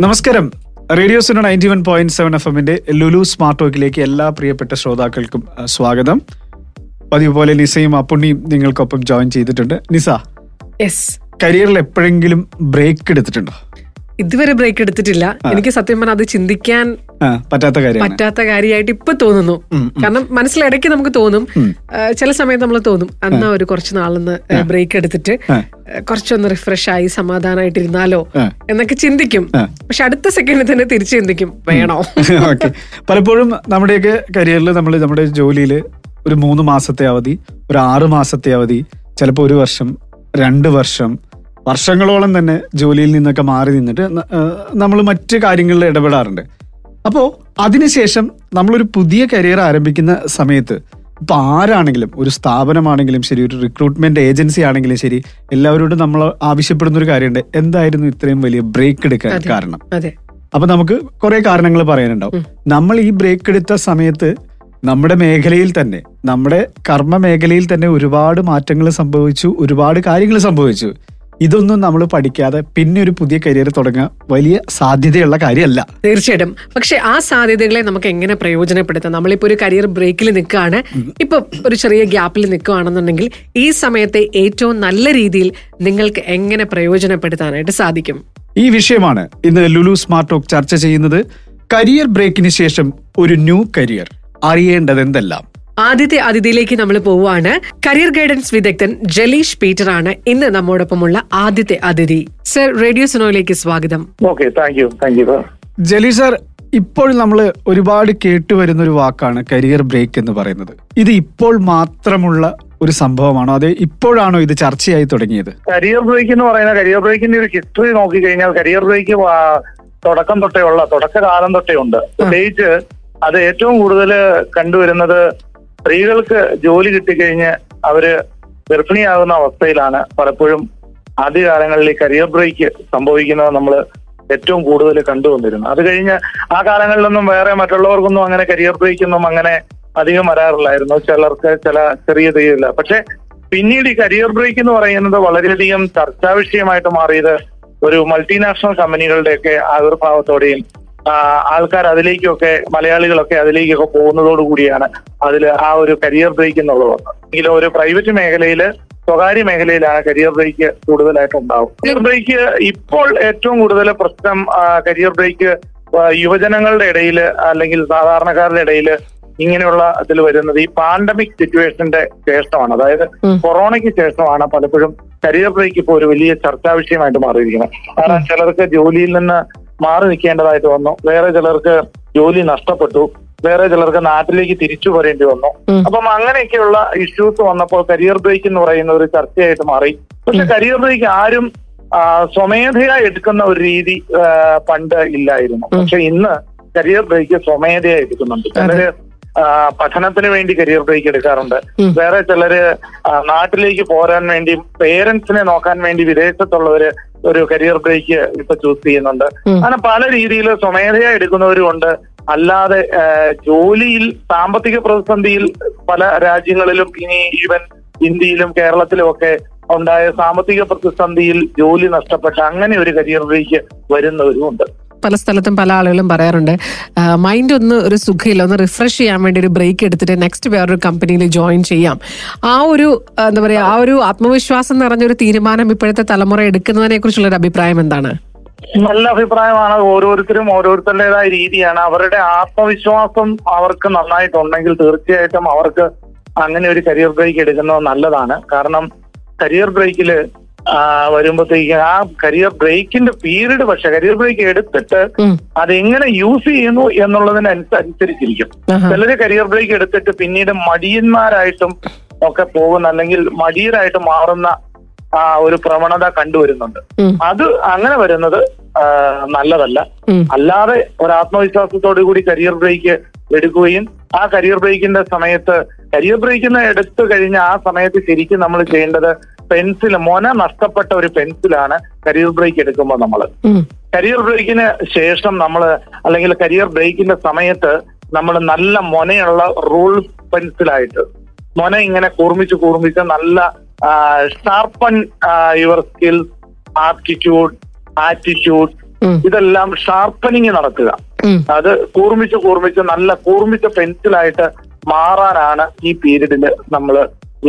നമസ്കാരം. Radio Suno ninety one point seven F എമ്മിന്റെ Lulu smart ടോക്കിലേക്ക് എല്ലാ പ്രിയപ്പെട്ട ശ്രോതാക്കൾക്കും സ്വാഗതം. പതിവ് പോലെ നിസയും അപ്പുണ്ണിയും നിങ്ങൾക്കൊപ്പം ജോയിൻ ചെയ്തിട്ടുണ്ട്. നിസ യെസ് കരിയറിൽ എപ്പോഴെങ്കിലും ബ്രേക്ക് എടുത്തിട്ടുണ്ടോ? ഇതുവരെ ബ്രേക്ക് എടുത്തിട്ടില്ല. എനിക്ക് സത്യം പറഞ്ഞാൽ അത് ചിന്തിക്കാൻ പറ്റാത്ത കാര്യമാണ്. പറ്റാത്ത കാര്യമായിട്ട് ഇപ്പൊ തോന്നുന്നു. കാരണം മനസ്സിലിടയ്ക്ക് നമുക്ക് തോന്നും. ചില സമയത്ത് നമ്മൾ തോന്നും. എന്നാ ഒരു കുറച്ച് നാളൊന്ന് ബ്രേക്ക് എടുത്തിട്ട് കുറച്ചൊന്ന് റിഫ്രഷ് ആയി സമാധാനമായിട്ടിരുന്നാലോ ഇരുന്നാലോ എന്നൊക്കെ ചിന്തിക്കും. പക്ഷെ അടുത്ത സെക്കൻഡിൽ തന്നെ തിരിച്ചു ചിന്തിക്കും. വേണോ? ഓക്കെ. പലപ്പോഴും നമ്മുടെയൊക്കെ കരിയറിൽ നമ്മൾ നമ്മുടെ ജോലിയിൽ ഒരു മൂന്ന് മാസത്തെ അവധി ഒരു ആറ് മാസത്തെ അവധി ചിലപ്പോൾ ഒരു വർഷം രണ്ട് വർഷം വർഷങ്ങളോളം തന്നെ ജോലിയിൽ നിന്നൊക്കെ മാറി നിന്നിട്ട് നമ്മൾ മറ്റ് കാര്യങ്ങളിൽ ഇടപെടാറുണ്ട്. അപ്പോൾ അതിനുശേഷം നമ്മളൊരു പുതിയ കരിയർ ആരംഭിക്കുന്ന സമയത്ത് ഇപ്പൊ ആരാണെങ്കിലും ഒരു സ്ഥാപനമാണെങ്കിലും ശരി ഒരു റിക്രൂട്ട്മെന്റ് ഏജൻസി ആണെങ്കിലും ശരി എല്ലാവരോടും നമ്മൾ ആവശ്യപ്പെടുന്ന ഒരു കാര്യമുണ്ട്. എന്തായിരുന്നു ഇത്രയും വലിയ ബ്രേക്ക് എടുക്കാൻ കാരണം? അപ്പൊ നമുക്ക് കുറെ കാരണങ്ങൾ പറയാനുണ്ടാവും. നമ്മൾ ഈ ബ്രേക്ക് എടുത്ത സമയത്ത് നമ്മുടെ മേഖലയിൽ തന്നെ നമ്മുടെ കർമ്മ മേഖലയിൽ തന്നെ ഒരുപാട് മാറ്റങ്ങൾ സംഭവിച്ചു ഒരുപാട് കാര്യങ്ങൾ സംഭവിച്ചു. ഇതൊന്നും നമ്മൾ പഠിക്കാതെ പിന്നെ ഒരു പുതിയ കരിയർ തുടങ്ങുക വലിയ സാധ്യതയുള്ള കാര്യമല്ല. തീർച്ചയായിട്ടും. പക്ഷെ ആ സാധ്യതകളെ നമുക്ക് എങ്ങനെ പ്രയോജനപ്പെടുത്താം? നമ്മളിപ്പോ ഒരു കരിയർ ബ്രേക്കിൽ നിൽക്കുകയാണ്. ഇപ്പൊ ഒരു ചെറിയ ഗ്യാപ്പിൽ നിൽക്കുകയാണെന്നുണ്ടെങ്കിൽ ഈ സമയത്തെ ഏറ്റവും നല്ല രീതിയിൽ നിങ്ങൾക്ക് എങ്ങനെ പ്രയോജനപ്പെടുത്താനായിട്ട് സാധിക്കും? ഈ വിഷയമാണ് ഇന്ന് ലുലു സ്മാർട്ട് ടോക്ക് ചർച്ച ചെയ്യുന്നത്. കരിയർ ബ്രേക്കിന് ശേഷം ഒരു ന്യൂ കരിയർ അറിയേണ്ടത് എന്തെല്ലാം ആദ്യത്തെ അതിഥിയിലേക്ക് നമ്മൾ പോവുകയാണ്. കരിയർ ഗൈഡൻസ് വിദഗ്ധൻ ജലീഷ് പീറ്റർ ആണ് ഇന്ന് നമ്മോടൊപ്പമുള്ള ആദ്യത്തെ അതിഥി. സർ റേഡിയോ സുനോയിലേക്ക് സ്വാഗതം. Okay thank you thank you Jaleesh sir ഇപ്പോൾ നമ്മൾ ഒരുപാട് കേട്ടുവരുന്ന ഒരു വാക്കാണ് കരിയർ ബ്രേക്ക് എന്ന് പറയുന്നത്. ഇത് ഇപ്പോൾ മാത്രമുള്ള ഒരു സംഭവമാണോ? അതെ ഇപ്പോഴാണോ ഇത് ചർച്ചയായി തുടങ്ങിയത്? കരിയർ ബ്രേക്ക് എന്ന് പറയുന്ന കരിയർ ബ്രേക്കിന്റെ ഒരു ഹിസ്റ്ററി നോക്കിക്കഴിഞ്ഞാൽ കരിയർ ബ്രേക്ക് തുടക്കം തൊട്ടേ ഉള്ള തുടക്കകാലം തൊട്ടേ ഉണ്ട്. പ്രത്യേകിച്ച് അത് ഏറ്റവും കൂടുതൽ കണ്ടുവരുന്നത് സ്ത്രീകൾക്ക് ജോലി കിട്ടിക്കഴിഞ്ഞ് അവർ ഗർഭിണിയാകുന്ന അവസ്ഥയിലാണ് പലപ്പോഴും ആദ്യകാലങ്ങളിൽ ഈ കരിയർ ബ്രേക്ക് സംഭവിക്കുന്നത് നമ്മൾ ഏറ്റവും കൂടുതൽ കണ്ടുവന്നിരുന്നു അത് കഴിഞ്ഞ് ആ കാലങ്ങളിലൊന്നും വേറെ മറ്റുള്ളവർക്കൊന്നും അങ്ങനെ കരിയർ ബ്രേക്കൊന്നും അങ്ങനെ അധികം വരാറില്ലായിരുന്നു. ചിലർക്ക് ചില ചെറിയ തീയില്ല പക്ഷെ പിന്നീട് ഈ കരിയർ ബ്രേക്ക് എന്ന് പറയുന്നത് വളരെയധികം ചർച്ചാ വിഷയമായിട്ട് മാറിയത് ഒരു മൾട്ടിനാഷണൽ കമ്പനികളുടെയൊക്കെ ആവിർഭാവത്തോടെയും ആൾക്കാർ അതിലേക്കൊക്കെ മലയാളികളൊക്കെ അതിലേക്കൊക്കെ പോകുന്നതോടു കൂടിയാണ് അതിൽ ആ ഒരു കരിയർ ബ്രേക്ക് എന്നുള്ളത് എങ്കിലും ഒരു പ്രൈവറ്റ് മേഖലയിൽ സ്വകാര്യ മേഖലയിലാണ് കരിയർ ബ്രേക്ക് കൂടുതലായിട്ട് ഉണ്ടാവും. കരിയർ ബ്രേക്ക് ഇപ്പോൾ ഏറ്റവും കൂടുതൽ പ്രശ്നം കരിയർ ബ്രേക്ക് യുവജനങ്ങളുടെ ഇടയിൽ അല്ലെങ്കിൽ സാധാരണക്കാരുടെ ഇടയിൽ ഇങ്ങനെയുള്ള ഇതിൽ വരുന്നത് ഈ പാൻഡമിക് സിറ്റുവേഷന്റെ ശേഷമാണ്. അതായത്. കൊറോണയ്ക്ക് ശേഷമാണ് പലപ്പോഴും കരിയർ ബ്രേക്ക് ഇപ്പോൾ ഒരു വലിയ ചർച്ചാ വിഷയമായിട്ട് മാറിയിരിക്കുന്നത്. കാരണം ചിലർക്ക് ജോലിയിൽ നിന്ന് മാറി നിൽക്കേണ്ടതായിട്ട് വന്നു. വേറെ ചിലർക്ക് ജോലി നഷ്ടപ്പെട്ടു. വേറെ ചിലർക്ക് നാട്ടിലേക്ക് തിരിച്ചു വരേണ്ടി വന്നു. അപ്പം അങ്ങനെയൊക്കെയുള്ള ഇഷ്യൂസ് വന്നപ്പോൾ കരിയർ ബ്രേക്ക് എന്ന് പറയുന്ന ഒരു ചർച്ചയായിട്ട് മാറി. പക്ഷെ കരിയർ ബ്രേക്ക് ആരും സ്വമേധയാ എടുക്കുന്ന ഒരു രീതി പണ്ട് ഇല്ലായിരുന്നു. പക്ഷെ ഇന്ന് കരിയർ ബ്രേക്ക് സ്വമേധയാ എടുക്കുന്നുണ്ട്. ചിലര് പഠനത്തിന് വേണ്ടി കരിയർ ബ്രേക്ക് എടുക്കാറുണ്ട്. വേറെ ചിലര് നാട്ടിലേക്ക് പോരാൻ വേണ്ടി പേരൻസിനെ നോക്കാൻ വേണ്ടി വിദേശത്തുള്ളവര് ഒരു കരിയർ ബ്രേക്ക് ഇപ്പൊ ചൂസ് ചെയ്യുന്നുണ്ട്. അങ്ങനെ പല രീതിയിൽ സ്വമേധയാ എടുക്കുന്നവരും ഉണ്ട്. അല്ലാതെ ജോലിയിൽ സാമ്പത്തിക പ്രതിസന്ധിയിൽ പല രാജ്യങ്ങളിലും ഇനി ഈവൻ ഇന്ത്യയിലും കേരളത്തിലും ഒക്കെ ഉണ്ടായ സാമ്പത്തിക പ്രതിസന്ധിയിൽ ജോലി നഷ്ടപ്പെട്ട അങ്ങനെ ഒരു കരിയർ ബ്രേക്ക് വരുന്നവരും ഉണ്ട്. പല സ്ഥലത്തും പല ആളുകളും പറയാറുണ്ട്. മൈൻഡ് ഒന്ന് ഒരു സുഖമില്ല ഒന്ന് റിഫ്രഷ് ചെയ്യാൻ വേണ്ടി ഒരു ബ്രേക്ക് എടുത്തിട്ട് നെക്സ്റ്റ് വേറൊരു കമ്പനിയിൽ ജോയിൻ ചെയ്യാം. ആ ഒരു എന്താ പറയാ ആ ഒരു ആത്മവിശ്വാസം നിറഞ്ഞൊരു തീരുമാനം ഇപ്പോഴത്തെ തലമുറ എടുക്കുന്നതിനെ കുറിച്ചുള്ള ഒരു അഭിപ്രായം എന്താണ്? നല്ല അഭിപ്രായമാണ്. ഓരോരുത്തരും ഓരോരുത്തരുടേതായ രീതിയാണ്. അവരുടെ ആത്മവിശ്വാസം അവർക്ക് നന്നായിട്ടുണ്ടെങ്കിൽ തീർച്ചയായിട്ടും അവർക്ക് അങ്ങനെ ഒരു കരിയർ ബ്രേക്ക് എടുക്കുന്നത് നല്ലതാണ്. കാരണം കരിയർ ബ്രേക്കിൽ വരുമ്പോഴത്തേക്ക് ആ കരിയർ ബ്രേക്കിന്റെ പീരീഡ് പക്ഷെ കരിയർ ബ്രേക്ക് എടുത്തിട്ട്. അതെങ്ങനെ യൂസ് ചെയ്യുന്നു എന്നുള്ളതിനനുസരിച്ചിരിക്കും. അനുസരിച്ചിരിക്കും ചിലര് കരിയർ ബ്രേക്ക് എടുത്തിട്ട് പിന്നീട് മടിയന്മാരായിട്ടും ഒക്കെ പോകുന്ന അല്ലെങ്കിൽ മടിയരായിട്ട് മാറുന്ന ആ ഒരു പ്രവണത കണ്ടുവരുന്നുണ്ട്. അത് അങ്ങനെ വരുന്നത് നല്ലതല്ല. അല്ലാതെ ഒരു ആത്മവിശ്വാസത്തോടു കൂടി കരിയർ ബ്രേക്ക് എടുക്കുകയും ആ കരിയർ ബ്രേക്കിന്റെ സമയത്ത് കരിയർ ബ്രേക്കിന് എടുത്തു കഴിഞ്ഞ ആ സമയത്ത് ശരിക്കും നമ്മൾ ചെയ്യേണ്ടത് പെൻസിൽ മൊന നഷ്ടപ്പെട്ട ഒരു പെൻസിലാണ് കരിയർ ബ്രേക്ക് എടുക്കുമ്പോൾ നമ്മൾ കരിയർ ബ്രേക്കിന് ശേഷം നമ്മൾ അല്ലെങ്കിൽ കരിയർ ബ്രേക്കിന്റെ സമയത്ത് നമ്മൾ നല്ല മൊനയുള്ള റൂൾ പെൻസിലായിട്ട് മൊന ഇങ്ങനെ കൂർമിച്ച് കൂർമിച്ച് നല്ല sharpen your skills aptitude attitude. ഇതെല്ലാം ഷാർപ്പനിങ് നടത്തുക. അത് കൂർമിച്ച് കൂർമിച്ച് നല്ല കൂർമിച്ച പെൻസിലായിട്ട് മാറാനാണ് ഈ പീരീഡിൽ നമ്മൾ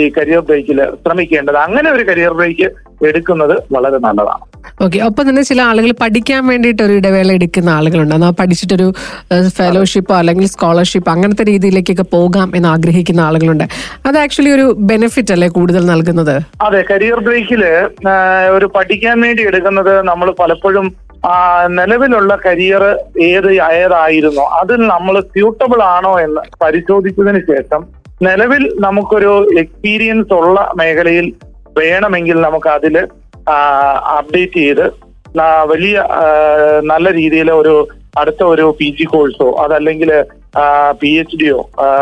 ഈ കരിയർ ബ്രേക്കിൽ ശ്രമിക്കേണ്ടത്. അങ്ങനെ ഒരു കരിയർ ബ്രേക്ക് എടുക്കുന്നത് വളരെ നല്ലതാണ്. ഓക്കെ ഒപ്പം തന്നെ ചില ആളുകൾ പഠിക്കാൻ വേണ്ടിയിട്ട് ഒരു ഇടവേള എടുക്കുന്ന ആളുകളുണ്ട്. എന്നാൽ പഠിച്ചിട്ടൊരു ഫെലോഷിപ്പോ അല്ലെങ്കിൽ സ്കോളർഷിപ്പ് അങ്ങനത്തെ രീതിയിലേക്കൊക്കെ പോകാം എന്ന് ആഗ്രഹിക്കുന്ന ആളുകളുണ്ട്. അത് ആക്ച്വലി ഒരു ബെനിഫിറ്റ് അല്ലേ കൂടുതൽ നൽകുന്നത്? അതെ കരിയർ ബ്രേക്കിൽ ഒരു പഠിക്കാൻ വേണ്ടി എടുക്കുന്നത് നമ്മൾ പലപ്പോഴും നിലവിലുള്ള കരിയർ ഏത് ഏതായിരുന്നോ അതിൽ നമ്മൾ സ്യൂട്ടബിൾ ആണോ എന്ന് പരിശോധിച്ചതിന് ശേഷം നിലവിൽ നമുക്കൊരു എക്സ്പീരിയൻസ് ഉള്ള മേഖലയിൽ വേണമെങ്കിൽ നമുക്ക് അതിൽ അപ്ഡേറ്റ് ചെയ്ത് വലിയ നല്ല രീതിയിൽ ഒരു അടുത്ത ഒരു പി ജി കോഴ്സോ അതല്ലെങ്കിൽ പി എച്ച് ഡിയോ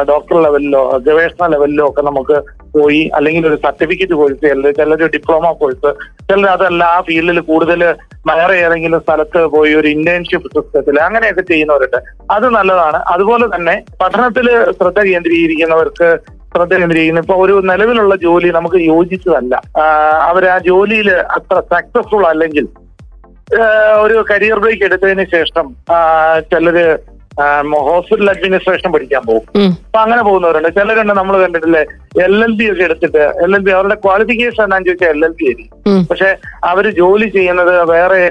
ഡോക്ടർ ലെവലിലോ ഗവേഷണ ലെവലിലോ ഒക്കെ നമുക്ക് പോയി അല്ലെങ്കിൽ ഒരു സർട്ടിഫിക്കറ്റ് കോഴ്സ് അല്ലെങ്കിൽ ചിലർ ഡിപ്ലോമ കോഴ്സ് ചിലർ അതല്ല ആ ഫീൽഡിൽ കൂടുതൽ വേറെ ഏതെങ്കിലും സ്ഥലത്ത് പോയി ഒരു ഇന്റേൺഷിപ്പ് സിസ്റ്റത്തിൽ അങ്ങനെയൊക്കെ ചെയ്യുന്നവരുണ്ട്. അത് നല്ലതാണ്. അതുപോലെ തന്നെ പഠനത്തിൽ ശ്രദ്ധ കേന്ദ്രീകരിക്കുന്നവർക്ക് ശ്രദ്ധ കേന്ദ്രീകരിക്കുന്നു. ഇപ്പൊ ഒരു നിലവിലുള്ള ജോലി നമുക്ക് യോജിച്ചതല്ല. അവർ ആ ജോലിയിൽ അത്ര സക്സസ്ഫുൾ അല്ലെങ്കിൽ ഒരു കരിയർ ബ്രേക്ക് എടുത്തതിന് ശേഷം ചിലര് ഹോസ്പിറ്റൽ അഡ്മിനിസ്ട്രേഷൻ പഠിക്കാൻ പോകും. അപ്പൊ അങ്ങനെ പോകുന്നവരുണ്ട്. ചിലരുണ്ട് നമ്മൾ കണ്ടിട്ടില്ലേ എൽ എൽ ബി ഒക്കെ എടുത്തിട്ട് എൽ എൽ ബി അവരുടെ ക്വാളിഫിക്കേഷൻ എന്നാന്ന് ചോദിച്ചാൽ എൽ എൽ ബി ആയിരിക്കും. പക്ഷെ അവർ ജോലി ചെയ്യുന്നത് വേറെ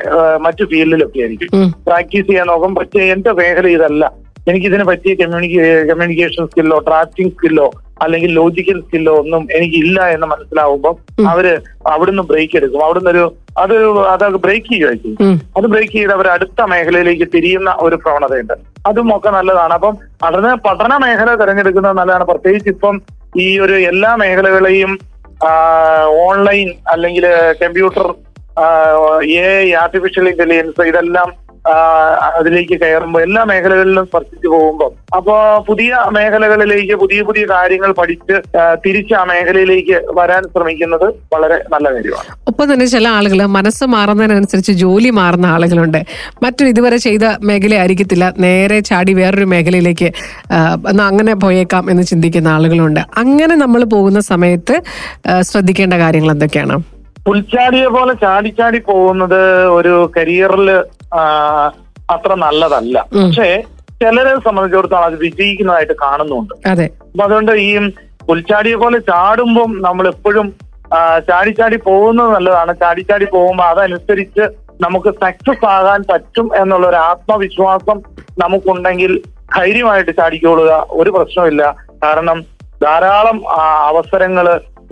മറ്റു ഫീൽഡിലൊക്കെ ആയിരിക്കും. പ്രാക്ടീസ് ചെയ്യാൻ നോക്കും. പക്ഷേ എന്റെ മേഖല ഇതല്ല. എനിക്ക് ഇതിനെ പറ്റിയ കമ്മ്യൂണിക്കേ കമ്മ്യൂണിക്കേഷൻ സ്കില്ലോ ഡ്രാഫ്റ്റിംഗ് സ്കില്ലോ അല്ലെങ്കിൽ ലോജിക്കൽ സ്കില്ലോ ഒന്നും എനിക്കില്ല എന്ന് മനസ്സിലാവുമ്പോൾ അവർ അവിടുന്ന് ബ്രേക്ക് എടുക്കും. അവിടുന്ന് ഒരു അത് അത് ബ്രേക്ക് ചെയ്യുമായിരിക്കും അത് ബ്രേക്ക് ചെയ്ത് അവർ അടുത്ത മേഖലയിലേക്ക് തിരിയുന്ന ഒരു പ്രവണതയുണ്ട്. അതും ഒക്കെ നല്ലതാണ്. അപ്പം പഠന പഠന മേഖല തിരഞ്ഞെടുക്കുന്നത് നല്ലതാണ്. പ്രത്യേകിച്ച് ഇപ്പം ഈ ഒരു എല്ലാ മേഖലകളെയും ഓൺലൈൻ അല്ലെങ്കിൽ കമ്പ്യൂട്ടർ എ ആർട്ടിഫിഷ്യൽ ഇന്റലിജൻസ് ഇതെല്ലാം അതിലേക്ക് കയറുമ്പോൾ എല്ലാ മേഖലകളിലും സ്പർശിച്ചു പോകുമ്പോൾ അപ്പോ പുതിയ മേഖലകളിലേക്ക് പുതിയ പുതിയ കാര്യങ്ങൾ പഠിച്ച് തിരിച്ച് ആ മേഖലയിലേക്ക് വരാൻ ശ്രമിക്കുന്നത് വളരെ നല്ല കാര്യമാണ്. ഒപ്പം തന്നെ ചില ആളുകൾ മനസ്സ് മാറുന്നതിനനുസരിച്ച് ജോലി മാറുന്ന ആളുകളുണ്ട്. മറ്റൊരു ഇതുവരെ ചെയ്ത മേഖല ആയിരിക്കത്തില്ല. നേരെ ചാടി വേറൊരു മേഖലയിലേക്ക് അങ്ങനെ പോയേക്കാം എന്ന് ചിന്തിക്കുന്ന ആളുകളുണ്ട്. അങ്ങനെ നമ്മൾ പോകുന്ന സമയത്ത് ശ്രദ്ധിക്കേണ്ട കാര്യങ്ങൾ എന്തൊക്കെയാണ്? പുൽച്ചാടിയെ പോലെ ചാടി ചാടി പോകുന്നത് ഒരു കരിയറിൽ അത്ര നല്ലതല്ല. പക്ഷേ ചിലരെ സംബന്ധിച്ചിടത്തോളം അത് വിജയിക്കുന്നതായിട്ട് കാണുന്നുണ്ട്. അപ്പൊ അതുകൊണ്ട് ഈ പുൽച്ചാടിയെ പോലെ ചാടുമ്പം നമ്മൾ എപ്പോഴും ചാടിച്ചാടി ചാടി ചാടി പോകുന്നത് നല്ലതാണ്. ചാടി ചാടി പോകുമ്പോൾ അതനുസരിച്ച് നമുക്ക് സക്സസ് ആകാൻ പറ്റും എന്നുള്ള ഒരു ആത്മവിശ്വാസം നമുക്കുണ്ടെങ്കിൽ ധൈര്യമായിട്ട് ചാടിക്കൊള്ളുക ഒരു പ്രശ്നമില്ല കാരണം ധാരാളം അവസരങ്ങൾ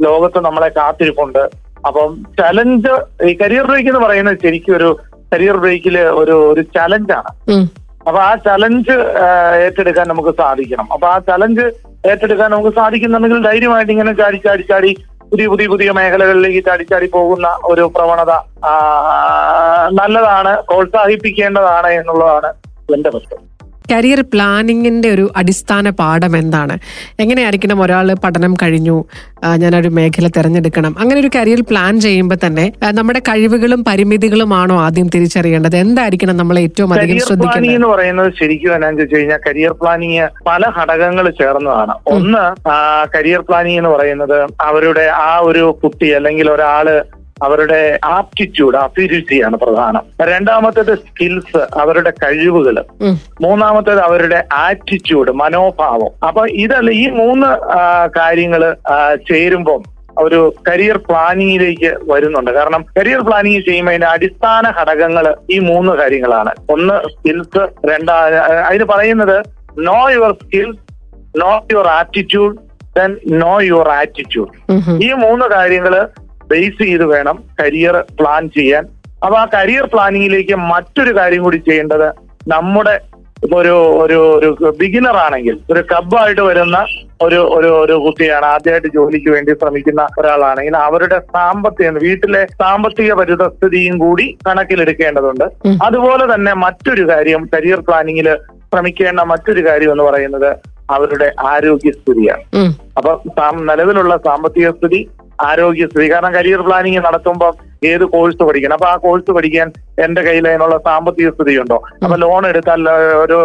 ലോകത്ത് നമ്മളെ കാത്തിരിപ്പുണ്ട്. അപ്പം ചലഞ്ച് ഈ കരിയർ ബ്രേക്ക് എന്ന് പറയുന്നത് ശരിക്കും ഒരു കരിയർ ബ്രേക്കിൽ ഒരു ഒരു ചലഞ്ചാണ്. അപ്പൊ ആ ചലഞ്ച് ഏറ്റെടുക്കാൻ നമുക്ക് സാധിക്കണം. അപ്പൊ ആ ചലഞ്ച് ഏറ്റെടുക്കാൻ നമുക്ക് സാധിക്കുന്നുണ്ടെങ്കിൽ ധൈര്യമായിട്ട് ഇങ്ങനെ ചാടി ചാടി ചാടി പുതിയ പുതിയ പുതിയ മേഖലകളിലേക്ക് ചാടി ചാടി പോകുന്ന ഒരു പ്രവണത നല്ലതാണ് പ്രോത്സാഹിപ്പിക്കേണ്ടതാണ് എന്നുള്ളതാണ് എന്റെ പ്രശ്നം. കരിയർ പ്ലാനിങ്ങിന്റെ ഒരു അടിസ്ഥാന പാഠം എന്താണ്? എങ്ങനെയായിരിക്കണം ഒരാൾ പഠനം കഴിഞ്ഞു? ഞാനൊരു മേഖല തിരഞ്ഞെടുക്കണം. അങ്ങനെ ഒരു കരിയർ പ്ലാൻ ചെയ്യുമ്പോൾ തന്നെ നമ്മുടെ കഴിവുകളും പരിമിതികളും പരിമിതികളുമാണോ ആദ്യം തിരിച്ചറിയേണ്ടത്? എന്തായിരിക്കണം നമ്മൾ ഏറ്റവും അധികം ശ്രദ്ധിക്കുന്നത് എന്ന് പറയുന്നത് ശരിക്കും എന്നാന്ന് ചോദിച്ചു കഴിഞ്ഞാൽ കരിയർ പ്ലാനിങ് പല ഘടകങ്ങൾ ചേർന്നതാണ്. ഒന്ന് കരിയർ പ്ലാനിങ് എന്ന് പറയുന്നത് അവരുടെ ആ ഒരു കുട്ടി അല്ലെങ്കിൽ ഒരാൾ അവരുടെ ആപ്റ്റിറ്റ്യൂഡ് അഫിരുചിയാണ് പ്രധാനം. രണ്ടാമത്തേത് സ്കിൽസ് അവരുടെ കഴിവുകൾ. മൂന്നാമത്തേത് അവരുടെ ആറ്റിറ്റ്യൂഡ് മനോഭാവം. അപ്പൊ ഇതല്ല ഈ മൂന്ന് കാര്യങ്ങൾ ചേരുമ്പം ഒരു കരിയർ പ്ലാനിങ്ങിലേക്ക് വരുന്നുണ്ട്. കാരണം കരിയർ പ്ലാനിങ് ചെയ്യുമ്പോൾ അതിന്റെ അടിസ്ഥാന ഘടകങ്ങൾ ഈ മൂന്ന് കാര്യങ്ങളാണ്. ഒന്ന് സ്കിൽസ് രണ്ടാ അതിന് പറയുന്നത് know your skills know your attitude then know your attitude. ഈ മൂന്ന് കാര്യങ്ങൾ ബേസ് ചെയ്ത് വേണം കരിയർ പ്ലാൻ ചെയ്യാൻ. അപ്പൊ ആ കരിയർ പ്ലാനിങ്ങിലേക്ക് മറ്റൊരു കാര്യം കൂടി ചെയ്യേണ്ടത് നമ്മുടെ ഇപ്പൊ ഒരു ഒരു ഒരു ബിഗിനർ ആണെങ്കിൽ ഒരു കബായിട്ട് വരുന്ന ഒരു ഒരു ഒരു കുട്ടിയാണ് ആദ്യമായിട്ട് ജോലിക്ക് വേണ്ടി ശ്രമിക്കുന്ന ഒരാളാണെങ്കിൽ അവരുടെ സാമ്പത്തിക വീട്ടിലെ സാമ്പത്തിക പരിതസ്ഥിതിയും കൂടി കണക്കിലെടുക്കേണ്ടതുണ്ട്. അതുപോലെ തന്നെ മറ്റൊരു കാര്യം കരിയർ പ്ലാനിങ്ങിൽ ശ്രമിക്കേണ്ട മറ്റൊരു കാര്യം എന്ന് പറയുന്നത് അവരുടെ ആരോഗ്യസ്ഥിതിയാണ്. അപ്പൊ നിലവിലുള്ള സാമ്പത്തിക സ്ഥിതി ആരോഗ്യസ്ഥിതി കാരണം കരിയർ പ്ലാനിങ് നടത്തുമ്പോൾ ഏത് കോഴ്സ് പഠിക്കണം? അപ്പൊ ആ കോഴ്സ് പഠിക്കാൻ എന്റെ കയ്യിൽ അതിനുള്ള സാമ്പത്തിക സ്ഥിതിയുണ്ടോ? അപ്പൊ ലോൺ എടുത്താൽ ഒരു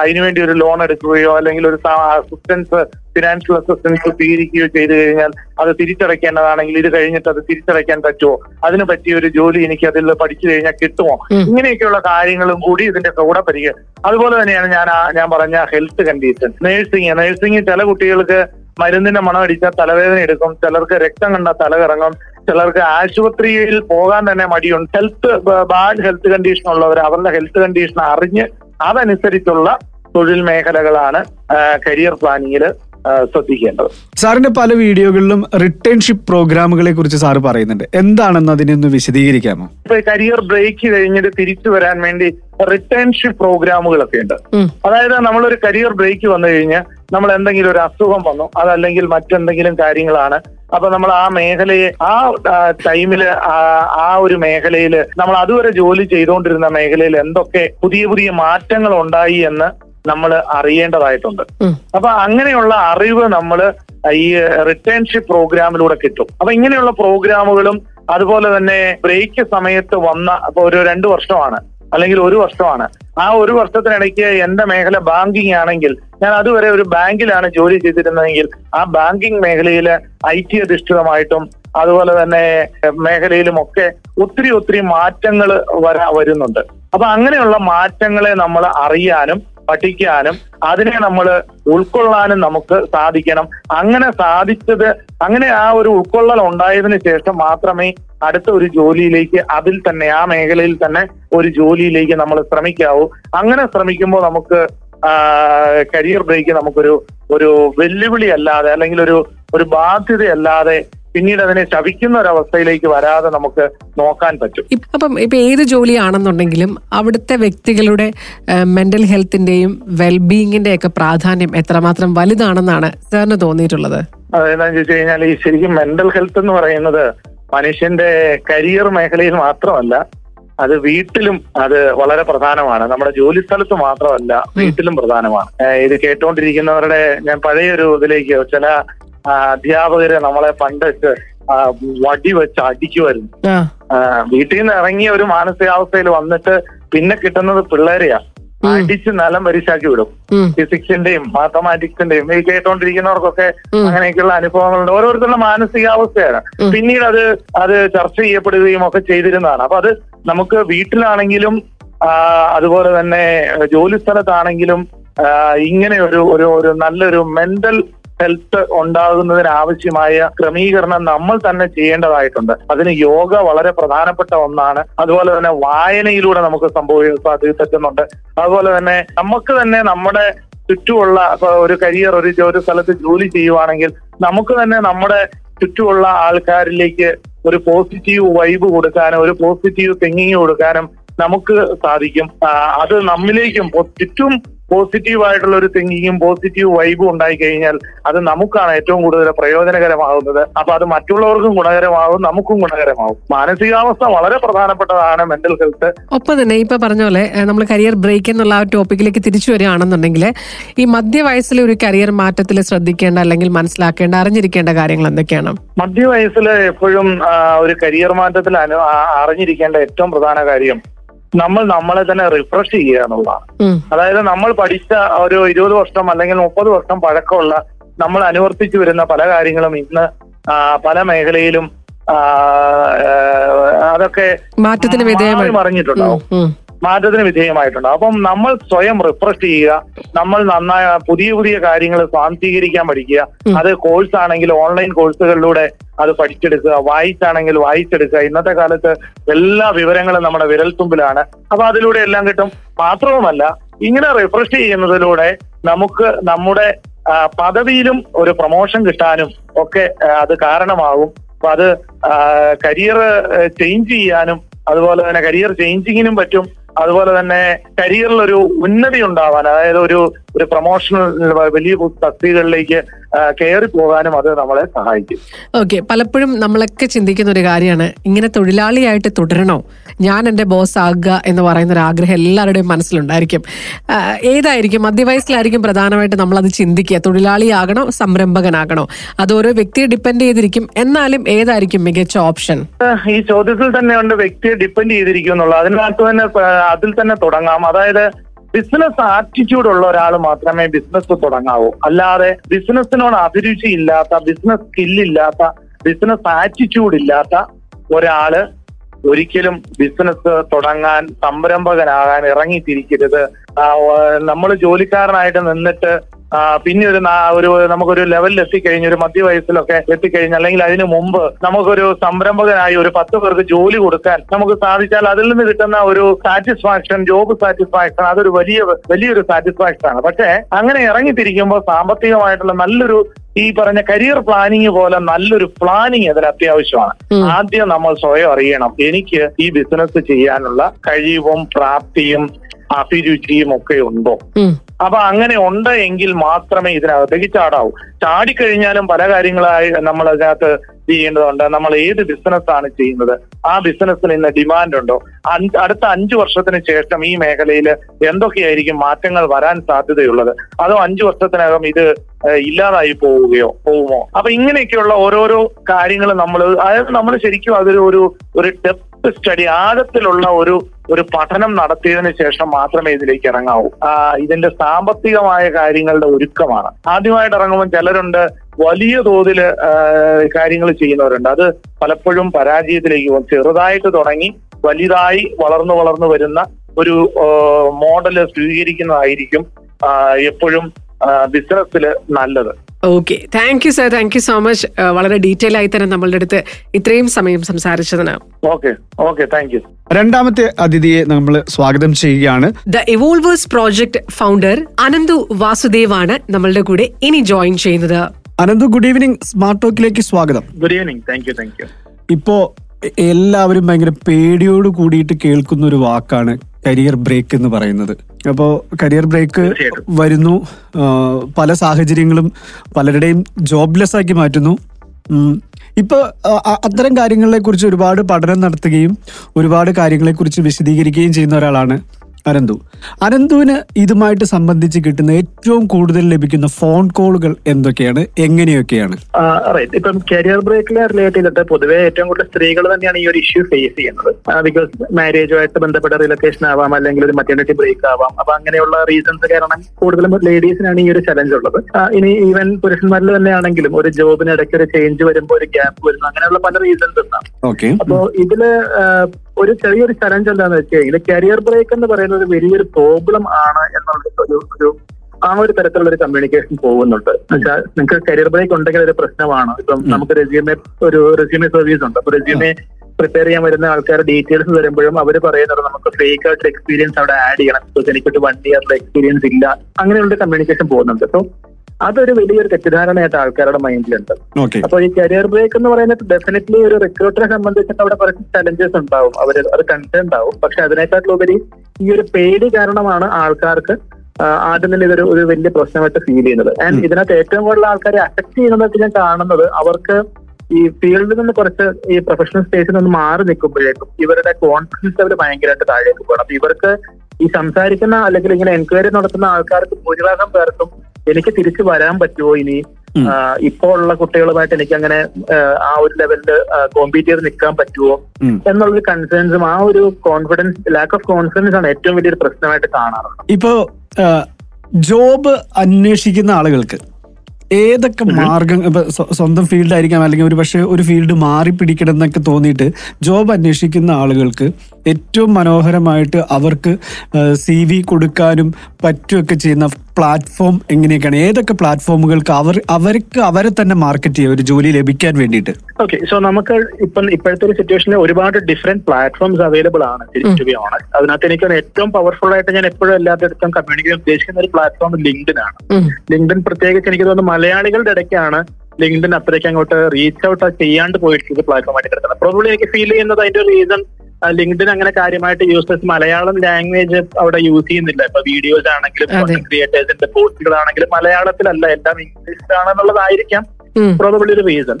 അതിനുവേണ്ടി ഒരു ലോൺ എടുക്കുകയോ അല്ലെങ്കിൽ ഒരു അസിസ്റ്റൻസ് ഫിനാൻഷ്യൽ അസിസ്റ്റൻസ് സ്വീകരിക്കുകയോ ചെയ്തു കഴിഞ്ഞാൽ അത് തിരിച്ചടയ്ക്കേണ്ടതാണെങ്കിൽ ഇത് കഴിഞ്ഞിട്ട് അത് തിരിച്ചടയ്ക്കാൻ പറ്റുമോ? അതിന് പറ്റിയ ഒരു ജോലി എനിക്ക് അതിൽ പഠിച്ചു കഴിഞ്ഞാൽ കിട്ടുമോ. ഇങ്ങനെയൊക്കെയുള്ള കാര്യങ്ങളും കൂടി ഇതിന്റെ കൂടെ പരിഗ അതുപോലെ തന്നെയാണ് ഞാൻ ഞാൻ പറഞ്ഞ ഹെൽത്ത് കണ്ടീഷൻ നഴ്സിംഗ് നഴ്സിംഗ് ചില കുട്ടികൾക്ക് മരുന്നിന്റെ മണം അടിച്ചാൽ തലവേദന എടുക്കും. ചിലർക്ക് രക്തം കണ്ടാൽ തലകറങ്ങും. ചിലർക്ക് ആശുപത്രിയിൽ പോകാൻ തന്നെ മടിയുണ്ട് ഹെൽത്ത് ബാഡ് ഹെൽത്ത് കണ്ടീഷൻ ഉള്ളവർ അവരുടെ ഹെൽത്ത് കണ്ടീഷൻ അറിഞ്ഞ് അതനുസരിച്ചുള്ള തൊഴിൽ മേഖലകളാണ് കരിയർ പ്ലാനിങ്ങിൽ ശ്രദ്ധിക്കേണ്ടത്. സാറിന്റെ പല വീഡിയോകളിലും റിട്ടേൺഷിപ്പ് പ്രോഗ്രാമുകളെ കുറിച്ച് സാറ് പറയുന്നുണ്ട്. എന്താണെന്ന് അതിനൊന്ന് വിശദീകരിക്കാമോ? ഇപ്പൊ കരിയർ ബ്രേക്ക് കഴിഞ്ഞിട്ട് തിരിച്ചു വരാൻ വേണ്ടി റിട്ടേൺഷിപ്പ് പ്രോഗ്രാമുകളൊക്കെ ഉണ്ട്. അതായത് നമ്മളൊരു കരിയർ ബ്രേക്ക് വന്നു കഴിഞ്ഞാൽ നമ്മൾ എന്തെങ്കിലും ഒരു അസുഖം വന്നു അതല്ലെങ്കിൽ മറ്റെന്തെങ്കിലും കാര്യങ്ങളാണ്. അപ്പൊ നമ്മൾ ആ മേഖലയെ ആ ടൈമിൽ ആ ഒരു മേഖലയിൽ നമ്മൾ അതുവരെ ജോലി ചെയ്തുകൊണ്ടിരുന്ന മേഖലയിൽ എന്തൊക്കെ പുതിയ പുതിയ മാറ്റങ്ങൾ ഉണ്ടായി എന്ന് നമ്മൾ അറിയേണ്ടതായിട്ടുണ്ട്. അപ്പൊ അങ്ങനെയുള്ള അറിവ് നമ്മൾ ഈ റിട്ടേൺഷിപ്പ് പ്രോഗ്രാമിലൂടെ കിട്ടും. അപ്പൊ ഇങ്ങനെയുള്ള പ്രോഗ്രാമുകളും അതുപോലെ തന്നെ ബ്രേക്ക് സമയത്ത് വന്ന അപ്പൊ ഒരു രണ്ടു വർഷമാണ് അല്ലെങ്കിൽ ഒരു വർഷമാണ്. ആ ഒരു വർഷത്തിനിടയ്ക്ക് എന്റെ മേഖല ബാങ്കിങ് ആണെങ്കിൽ ഞാൻ അതുവരെ ഒരു ബാങ്കിലാണ് ജോലി ചെയ്തിരുന്നതെങ്കിൽ ആ ബാങ്കിങ് മേഖലയിൽ ഐ ടി അധിഷ്ഠിതമായിട്ടും അതുപോലെ തന്നെ മേഖലയിലും ഒക്കെ ഒത്തിരി ഒത്തിരി മാറ്റങ്ങൾ വരാ വരുന്നുണ്ട്. അപ്പൊ അങ്ങനെയുള്ള മാറ്റങ്ങളെ നമ്മൾ അറിയാനും പഠിക്കാനും അതിനെ നമ്മൾ ഉൾക്കൊള്ളാനും നമുക്ക് സാധിക്കണം. അങ്ങനെ സാധിച്ചത് അങ്ങനെ ആ ഒരു ഉൾക്കൊള്ളൽ ഉണ്ടായതിനു ശേഷം മാത്രമേ അടുത്ത ഒരു ജോലിയിലേക്ക് അതിൽ തന്നെ ആ മേഖലയിൽ തന്നെ ഒരു ജോലിയിലേക്ക് നമ്മൾ ശ്രമിക്കാവൂ. അങ്ങനെ ശ്രമിക്കുമ്പോൾ നമുക്ക് കരിയർ ബ്രേക്ക് നമുക്കൊരു ഒരു വെല്ലുവിളി അല്ലാതെ അല്ലെങ്കിൽ ഒരു ഒരു ബാധ്യതയല്ലാതെ പിന്നീട് അതിനെ ശവിക്കുന്ന ഒരു അവസ്ഥയിലേക്ക് വരാതെ നമുക്ക് നോക്കാൻ പറ്റും. അപ്പം ഇപ്പൊ ഏത് ജോലിയാണെന്നുണ്ടെങ്കിലും അവിടുത്തെ വ്യക്തികളുടെ മെന്റൽ ഹെൽത്തിന്റെയും വെൽബീയിങ്ങിന്റെ ഒക്കെ പ്രാധാന്യം എത്രമാത്രം വലുതാണെന്നാണ് സാറിന് തോന്നിയിട്ടുള്ളത്? അതെന്താന്ന് ചോദിച്ചു കഴിഞ്ഞാൽ ഈ ശരിക്കും മെന്റൽ ഹെൽത്ത് എന്ന് പറയുന്നത് മനുഷ്യന്റെ കരിയർ മേഖലയിൽ മാത്രമല്ല അത് വീട്ടിലും അത് വളരെ പ്രധാനമാണ്. നമ്മുടെ ജോലി സ്ഥലത്ത് മാത്രമല്ല വീട്ടിലും പ്രധാനമാണ്. ഇത് കേട്ടുകൊണ്ടിരിക്കുന്നവരുടെ ഞാൻ പഴയൊരു ഇതിലേക്ക് ചില അധ്യാപകര് നമ്മളെ പണ്ടൊക്കെ വടി വെച്ച് അടിക്കുമായിരുന്നു. വീട്ടിൽ നിന്ന് ഇറങ്ങിയ ഒരു മാനസികാവസ്ഥയിൽ വന്നിട്ട് പിന്നെ കിട്ടുന്നത് പിള്ളേരെയാ. അടിച്ച് നിലം പരിശാക്കി വിടും. ഫിസിക്സിന്റെയും മാത്തമാറ്റിക്സിന്റെയും ഈ കേട്ടോണ്ടിരിക്കുന്നവർക്കൊക്കെ. അങ്ങനെയൊക്കെയുള്ള അനുഭവങ്ങളുണ്ട്. ഓരോരുത്തരുടെ മാനസികാവസ്ഥയാണ്. പിന്നീട് അത് അത് ചർച്ച ചെയ്യപ്പെടുകയും ഒക്കെ ചെയ്തിരുന്നതാണ്. അപ്പൊ അത് നമുക്ക് വീട്ടിലാണെങ്കിലും അതുപോലെ തന്നെ ജോലി സ്ഥലത്താണെങ്കിലും ഇങ്ങനെ ഒരു ഒരു നല്ലൊരു മെന്റൽ ഹെൽത്ത് ഉണ്ടാകുന്നതിന് ആവശ്യമായ ക്രമീകരണം നമ്മൾ തന്നെ ചെയ്യേണ്ടതായിട്ടുണ്ട്. അതിന് യോഗ വളരെ പ്രധാനപ്പെട്ട ഒന്നാണ്. അതുപോലെ തന്നെ വായനയിലൂടെ നമുക്ക് സംഭവിക്കാൻ സാധ്യത അതുപോലെ തന്നെ നമുക്ക് തന്നെ നമ്മുടെ ചുറ്റുമുള്ള ഒരു കരിയർ ഒരു ഒരു സ്ഥലത്ത് ജോലി ചെയ്യുവാണെങ്കിൽ നമുക്ക് തന്നെ നമ്മുടെ ചുറ്റുമുള്ള ആൾക്കാരിലേക്ക് ഒരു പോസിറ്റീവ് വൈബ് കൊടുക്കാനും ഒരു പോസിറ്റീവ് തിങ്കിങ് കൊടുക്കാനും നമുക്ക് സാധിക്കും. അത് നമ്മിലേക്കും ചുറ്റും പോസിറ്റീവ് ആയിട്ടുള്ള ഒരു തിങ്കിങ്ങും പോസിറ്റീവ് വൈബും ഉണ്ടായി കഴിഞ്ഞാൽ അത് നമുക്കാണ് ഏറ്റവും കൂടുതൽ പ്രയോജനകരമാകുന്നത്. അപ്പൊ അത് മറ്റുള്ളവർക്കും ഗുണകരമാകും നമുക്കും ഗുണകരമാകും മാനസികാവസ്ഥ വളരെ പ്രധാനപ്പെട്ടതാണ് മെന്റൽ ഹെൽത്ത് ഒപ്പം തന്നെ ഇപ്പൊ പറഞ്ഞ പോലെ നമ്മൾ കരിയർ ബ്രേക്ക് എന്നുള്ള ആ ടോപ്പിക്കിലേക്ക് തിരിച്ചു വരികയാണെന്നുണ്ടെങ്കിൽ ഈ മധ്യവയസ്സിലെ ഒരു കരിയർ മാറ്റത്തിൽ ശ്രദ്ധിക്കേണ്ട അല്ലെങ്കിൽ മനസ്സിലാക്കേണ്ട അറിഞ്ഞിരിക്കേണ്ട കാര്യങ്ങൾ എന്തൊക്കെയാണ്? മധ്യവയസ്സിൽ എപ്പോഴും ഒരു കരിയർ മാറ്റത്തിൽ അറിഞ്ഞിരിക്കേണ്ട ഏറ്റവും പ്രധാന കാര്യം നമ്മൾ നമ്മളെ തന്നെ റിഫ്രഷ് ചെയ്യുക എന്നുള്ളതാണ്. അതായത് നമ്മൾ പഠിച്ച ഒരു ഇരുപത് വർഷം അല്ലെങ്കിൽ മുപ്പത് വർഷം പഴക്കമുള്ള നമ്മൾ അനുവർത്തിച്ചു വരുന്ന പല കാര്യങ്ങളും ഇന്ന് പല മേഖലയിലും അതൊക്കെ മാറ്റത്തിന് മാറി വിധേയമായി മറിഞ്ഞിട്ടുണ്ടാവും. മാറ്റത്തിന് വിധേയമായിട്ടുണ്ട് അപ്പം നമ്മൾ സ്വയം റിഫ്രഷ് ചെയ്യുക നമ്മൾ നന്നായ പുതിയ പുതിയ കാര്യങ്ങൾ സ്വാംശീകരിക്കാൻ പഠിക്കുക. അത് കോഴ്സ് ആണെങ്കിൽ ഓൺലൈൻ കോഴ്സുകളിലൂടെ അത് പഠിച്ചെടുക്കുക വായിച്ചാണെങ്കിൽ വായിച്ചെടുക്കുക. ഇന്നത്തെ കാലത്ത് എല്ലാ വിവരങ്ങളും നമ്മുടെ വിരൽത്തുമ്പിലാണ്. അപ്പൊ അതിലൂടെ എല്ലാം കിട്ടും. മാത്രവുമല്ല ഇങ്ങനെ റിഫ്രഷ് ചെയ്യുന്നതിലൂടെ നമുക്ക് നമ്മുടെ പദവിയിലും ഒരു പ്രൊമോഷൻ കിട്ടാനും ഒക്കെ അത് കാരണമാകും അപ്പൊ അത് കരിയർ ചേഞ്ച് ചെയ്യാനും അതുപോലെ തന്നെ കരിയർ ചേഞ്ചിങ്ങിനും പറ്റും. അതുപോലെ തന്നെ കരിയറിൽ ഒരു ഉന്നതി ഉണ്ടാവാൻ അതായത് ഒരു ഒരു പ്രൊമോഷണൽ വലിയ തസ്തികകളിലേക്ക് കയറി പോകാനും അത് നമ്മളെ സഹായിക്കും. ഓക്കെ പലപ്പോഴും നമ്മളൊക്കെ ചിന്തിക്കുന്ന ഒരു കാര്യമാണ്. ഇങ്ങനെ തൊഴിലാളിയായിട്ട് തുടരണോ? ഞാൻ എന്റെ ബോസ് ആകുക എന്ന് പറയുന്ന ഒരു ആഗ്രഹം എല്ലാവരുടെയും മനസ്സിലുണ്ടായിരിക്കും. ഏതായിരിക്കും? മധ്യവയസ്സിലായിരിക്കും പ്രധാനമായിട്ട് നമ്മൾ അത് ചിന്തിക്കുക. തൊഴിലാളിയാകണോ? സംരംഭകനാകണോ? അത് ഓരോ വ്യക്തിയെ ഡിപ്പെൻഡ് ചെയ്തിരിക്കും. എന്നാലും ഏതായിരിക്കും മികച്ച ഓപ്ഷൻ ഈ ചോദ്യത്തിൽ തന്നെ ഉണ്ട് വ്യക്തിയെ ഡിപ്പെൻഡ് ചെയ്തിരിക്കും എന്നുള്ളത് അതിനകത്ത് തന്നെ അതിൽ തന്നെ തുടങ്ങാം. അതായത് ബിസിനസ് ആറ്റിറ്റ്യൂഡ് ഉള്ള ഒരാൾ മാത്രമേ ബിസിനസ് തുടങ്ങാവൂ. അല്ലാതെ ബിസിനസ്സിനോട് അഭിരുചി ഇല്ലാത്ത ബിസിനസ് സ്കില്ലില്ലാത്ത ബിസിനസ് ആറ്റിറ്റ്യൂഡ് ഇല്ലാത്ത ഒരാൾ ഒരിക്കലും ബിസിനസ് തുടങ്ങാൻ സംരംഭകനാകാൻ ഇറങ്ങിത്തിരിക്കരുത്. നമ്മൾ ജോലിക്കാരനായിട്ട് നിന്നിട്ട് പിന്നെ ഒരു ഒരു നമുക്കൊരു ലെവലിൽ എത്തിക്കഴിഞ്ഞ് ഒരു മധ്യവയസ്സിലൊക്കെ എത്തിക്കഴിഞ്ഞ് അല്ലെങ്കിൽ അതിനു മുമ്പ് നമുക്കൊരു സംരംഭകനായി ഒരു പത്ത് പേർക്ക് ജോലി കൊടുക്കാൻ നമുക്ക് സാധിച്ചാൽ അതിൽ നിന്ന് കിട്ടുന്ന ഒരു സാറ്റിസ്ഫാക്ഷൻ ജോബ് സാറ്റിസ്ഫാക്ഷൻ അതൊരു വലിയ വലിയൊരു സാറ്റിസ്ഫാക്ഷൻ ആണ്. പക്ഷേ അങ്ങനെ ഇറങ്ങിത്തിരിക്കുമ്പോൾ സാമ്പത്തികമായിട്ടുള്ള നല്ലൊരു ഈ പറഞ്ഞ കരിയർ പ്ലാനിങ് പോലെ നല്ലൊരു പ്ലാനിങ് അതിൽ അത്യാവശ്യമാണ്. ആദ്യം നമ്മൾ സ്വയം അറിയണം എനിക്ക് ഈ ബിസിനസ് ചെയ്യാനുള്ള കഴിവും പ്രാപ്തിയും അഭിരുചിയും ഒക്കെ ഉണ്ടോ. അപ്പൊ അങ്ങനെ ഉണ്ട് എങ്കിൽ മാത്രമേ ഇതിനകത്തേക്ക് ചാടാവൂ ചാടിക്കഴിഞ്ഞാലും പല കാര്യങ്ങളായി നമ്മൾ അതിനകത്ത് ചെയ്യേണ്ടതുണ്ട്. നമ്മൾ ഏത് ബിസിനസ് ആണ് ചെയ്യുന്നത്? ആ ബിസിനസ്സിന് ഇന്ന് ഡിമാൻഡ് ഉണ്ടോ? അടുത്ത അഞ്ചു വർഷത്തിന് ശേഷം ഈ മേഖലയിൽ എന്തൊക്കെയായിരിക്കും മാറ്റങ്ങൾ വരാൻ സാധ്യതയുള്ളത്? അതോ അഞ്ചു വർഷത്തിനകം ഇത് ഇല്ലാതായി പോവുകയോ പോവുമോ? അപ്പൊ ഇങ്ങനെയൊക്കെയുള്ള ഓരോരോ കാര്യങ്ങൾ നമ്മൾ അതായത് നമ്മൾ ശരിക്കും അതൊരു ഒരു ഒരു ഡെപ്ത് സ്റ്റഡി ആഴത്തിലുള്ള ഒരു ഒരു പഠനം നടത്തിയതിനു ശേഷം മാത്രമേ ഇതിലേക്ക് ഇറങ്ങാവൂ. ഇതിന്റെ സാമ്പത്തികമായ കാര്യങ്ങളുടെ ഒരുക്കമാണ്. ആദ്യമായിട്ട് ഇറങ്ങുമ്പോൾ ചിലരുണ്ട് വലിയ തോതിൽ കാര്യങ്ങൾ ചെയ്യുന്നവരുണ്ട്. അത് പലപ്പോഴും പരാജയത്തിലേക്ക് പോകും. ചെറുതായിട്ട് തുടങ്ങി വലുതായി വളർന്നു വളർന്നു വരുന്ന ഒരു മോഡൽ സ്വീകരിക്കുന്നതായിരിക്കും എപ്പോഴും ബിസിനസ്സിൽ നല്ലത്. Okay thank you sir thank you so much വളരെ ഡീറ്റെയിൽ ആയി തന്നെ നമ്മളുടെ അടുത്ത് ഇത്രയും സമയം സംസാരിച്ചതിന്. ഓക്കെ ഓക്കെ താങ്ക് യു രണ്ടാമത്തെ അതിഥിയെ നമ്മൾ സ്വാഗതം ചെയ്യുകയാണ്. The evolvers project founder Ananthu Vasudev ആണ് നമ്മളുടെ കൂടെ ഇനി ജോയിൻ ചെയ്യുന്നത്. അനന്തു ഗുഡ് ഈവനിങ് സ്മാർട്ട് ടോക്കിലേക്ക് സ്വാഗതം. Good evening thank you thank you ഇപ്പോ എല്ലാവരും ഭയങ്കര പേടിയോട് കൂടിയിട്ട് കേൾക്കുന്ന ഒരു വാക്കാണ് കരിയർ ബ്രേക്ക് എന്ന് പറയുന്നത്. അപ്പോ കരിയർ ബ്രേക്ക് വരുന്നു. പല സാഹചര്യങ്ങളും പലരുടെയും ജോബ്ലെസ് ആക്കി മാറ്റുന്നു. ഇപ്പൊ അത്തരം കാര്യങ്ങളെ കുറിച്ച് ഒരുപാട് പഠനം നടത്തുകയും ഒരുപാട് കാര്യങ്ങളെ കുറിച്ച് വിശദീകരിക്കുകയും ചെയ്യുന്ന ഒരാളാണ് അനന്തു അനന്തുവിന് ഇതുമായിട്ട് സംബന്ധിച്ച് കിട്ടുന്ന ഏറ്റവും കൂടുതൽ ലഭിക്കുന്ന ഫോൺ കോളുകൾ എന്തൊക്കെയാണ്? എങ്ങനെയൊക്കെയാണ്? ഇപ്പം കരിയർ ബ്രേക്കിലെ റിലേറ്റ് ചെയ്തിട്ട് പൊതുവെ ഏറ്റവും കൂടുതൽ സ്ത്രീകൾ തന്നെയാണ് ഈ ഒരു ഇഷ്യൂ ഫേസ് ചെയ്യുന്നത്. ബിക്കോസ് മാരേജുമായിട്ട് ബന്ധപ്പെട്ട റിലൊക്കേഷൻ ആവാം അല്ലെങ്കിൽ ഒരു മറ്റേണിറ്റി ബ്രേക്ക് ആവാം. അപ്പൊ അങ്ങനെയുള്ള റീസൺസ് കാരണം കൂടുതലും ലേഡീസിനാണ് ഈ ഒരു ചലഞ്ച് ഉള്ളത്. ഇനി ഈവൻ പുരുഷന്മാരിൽ തന്നെയാണെങ്കിലും ഒരു ജോബിന് ഇടയ്ക്ക് ഒരു ചേഞ്ച് വരുമ്പോൾ ഒരു ഗ്യാപ്പ് വരുന്നു അങ്ങനെയുള്ള പല റീസൺസ് ഉണ്ടാവും അപ്പോ ഇതിൽ ഒരു ചെറിയൊരു ചലഞ്ച് എന്താന്ന് വെച്ച് കഴിഞ്ഞാൽ കരിയർ ബ്രേക്ക് എന്ന് പറയുന്ന ഒരു വലിയൊരു പ്രോബ്ലം ആണ് എന്നുള്ള ഒരു ഒരു ആ ഒരു തരത്തിലുള്ള ഒരു കമ്മ്യൂണിക്കേഷൻ പോകുന്നുണ്ട്. എന്നുവെച്ചാൽ നിങ്ങൾക്ക് കരിയർ ബ്രേക്ക് ഉണ്ടെങ്കിൽ ഒരു പ്രശ്നമാണ്. ഇപ്പം നമുക്ക് റെസ്യൂമെ ഒരു റെസ്യൂമെ സർവീസ് ഉണ്ട്. അപ്പൊ റെസ്യൂമെ പ്രിപ്പയർ ചെയ്യാൻ വരുന്ന ആൾക്കാരുടെ ഡീറ്റെയിൽസ് വരുമ്പോഴും അവർ പറയുന്നത് നമുക്ക് ഫേക്ക് ആയിട്ടുള്ള എക്സ്പീരിയൻസ് അവിടെ ആഡ് ചെയ്യണം. ബിക്കോസ് എനിക്കൊരു വൺ ഇയറിലെ എക്സ്പീരിയൻസ് ഇല്ല. അങ്ങനെയുള്ള കമ്മ്യൂണിക്കേഷൻ പോകുന്നുണ്ട്. സോ അതൊരു വലിയൊരു തെറ്റിദ്ധാരണയായിട്ട് ആൾക്കാരുടെ മൈൻഡിലുണ്ട്. അപ്പോൾ അപ്പൊ ഈ കരിയർ ബ്രേക്ക് എന്ന് പറയുന്നത് ഡെഫിനറ്റ്ലി ഒരു റിക്രൂട്ടറെ സംബന്ധിച്ചിട്ട് അവിടെ കുറച്ച് ചലഞ്ചസ് ഉണ്ടാവും. അവർ അത് കൺസേൺ ഉണ്ടാവും. പക്ഷെ അതിനേക്കാട്ടിലുപരി ഈ ഒരു പേടി കാരണമാണ് ആൾക്കാർക്ക് ആദ്യം തന്നെ ഇതൊരു ഒരു വലിയ പ്രശ്നമായിട്ട് ഫീൽ ചെയ്യുന്നത്. ആൻഡ് ഇതിനകത്ത് ഏറ്റവും കൂടുതൽ ആൾക്കാരെ അഫക്ട് ചെയ്യുന്നതായിട്ട് ഞാൻ കാണുന്നത് അവർക്ക് ഈ ഫീൽഡിൽ നിന്ന് കുറച്ച് ഈ പ്രൊഫഷണൽ സ്പേസിൽ നിന്ന് മാറി നിൽക്കുമ്പോഴേക്കും ഇവരുടെ കോൺഫിഡൻസ് ലെവൽ ഭയങ്കരമായിട്ട് താഴേക്ക് പോകണം. അപ്പൊ ഇവർക്ക് ഈ സംസാരിക്കുന്ന അല്ലെങ്കിൽ ഇങ്ങനെ എൻക്വയറി നടത്തുന്ന ആൾക്കാർക്ക് ഭൂരിഭാഗം പേർക്കും എനിക്ക് തിരിച്ചു വരാൻ പറ്റുമോ ഇനി? ഇപ്പോ ഇപ്പോൾ ഉള്ള കുട്ടികളുമായിട്ട് എനിക്ക് അങ്ങനെ ആ ഒരു ലെവലിൽ കോമ്പീറ്റ് ചെയ്ത് നിൽക്കാൻ പറ്റുമോ എന്നുള്ള എന്നുള്ളൊരു കൺസേൺസും ആ ഒരു കോൺഫിഡൻസ് ലാക്ക് ഓഫ് കോൺഫിഡൻസ് ആണ് ഏറ്റവും വലിയൊരു പ്രശ്നമായിട്ട് കാണാറുള്ളത്. ഇപ്പോ ജോബ് അന്വേഷിക്കുന്ന ആളുകൾക്ക് ഏതൊക്കെ മാർഗം ഇപ്പൊ സ്വന്തം ഫീൽഡ് ആയിരിക്കാം അല്ലെങ്കിൽ ഒരു പക്ഷേ ഒരു ഫീൽഡ് മാറി പിടിക്കണം എന്നൊക്കെ തോന്നിയിട്ട് ജോബ് അന്വേഷിക്കുന്ന ആളുകൾക്ക് ഏറ്റവും മനോഹരമായിട്ട് അവർക്ക് സി വി കൊടുക്കാനും പറ്റുമൊക്കെ ചെയ്യുന്ന പ്ലാറ്റ്ഫോം എങ്ങനെയൊക്കെയാണ്? ഏതൊക്കെ പ്ലാറ്റ്ഫോമുകൾക്ക് അവർ അവർക്ക് അവരെ തന്നെ മാർക്കറ്റ് ചെയ്യുക ഒരു ജോലി ലഭിക്കാൻ വേണ്ടിയിട്ട്? ഓക്കെ സോ നമുക്ക് ഇപ്പം ഇപ്പോഴത്തെ ഒരു സിറ്റുവേഷനിൽ ഒരുപാട് ഡിഫറെന്റ് പ്ലാറ്റ്ഫോംസ് അവൈലബിൾ ആണ് ടു ബി ഓണസ്റ്റ് അതിനകത്ത് എനിക്ക് ഏറ്റവും പവർഫുൾ ആയിട്ട് ഞാൻ എപ്പോഴും എല്ലാത്തിടത്തും കമ്മ്യൂണിക്കേറ്റ് ഉദ്ദേശിക്കുന്ന ഒരു പ്ലാറ്റ്ഫോം ലിങ്ക്ഡിൻ ആണ്. ലിങ്ക്ഡിൻ പ്രത്യേകിച്ച് എനിക്ക് തോന്നുന്നു മലയാളികളുടെ ഇടയ്ക്കാണ് ലിങ്ക്ഡിൻ അത്രയ്ക്ക് അങ്ങോട്ട് റീച്ച് ഔട്ട് ചെയ്യാണ്ട് പോയിട്ടുള്ള പ്ലാറ്റ്ഫോം ആയിട്ട് കിടക്കുന്നത്. പ്രോബ്ലി എനിക്ക് ഫീൽ ചെയ്യുന്നത് അതിന്റെ റീസൺ ലിങ്ക്ഡിൻ അങ്ങനെ കാര്യമായിട്ട് യൂസേഴ്സ് മലയാളം ലാംഗ്വേജ് അവിടെ യൂസ് ചെയ്യുന്നില്ല ഇപ്പൊ വീഡിയോസ് ആണെങ്കിലും. ക്രിയേറ്റേഴ്സിന്റെ പോസ്റ്റുകളാണെങ്കിലും മലയാളത്തിലല്ല എല്ലാം ഇംഗ്ലീഷിലാണെന്നുള്ളതായിരിക്കാം എന്നുള്ളതായിരിക്കാം പ്രോബബിളി ഒരു റീസൺ.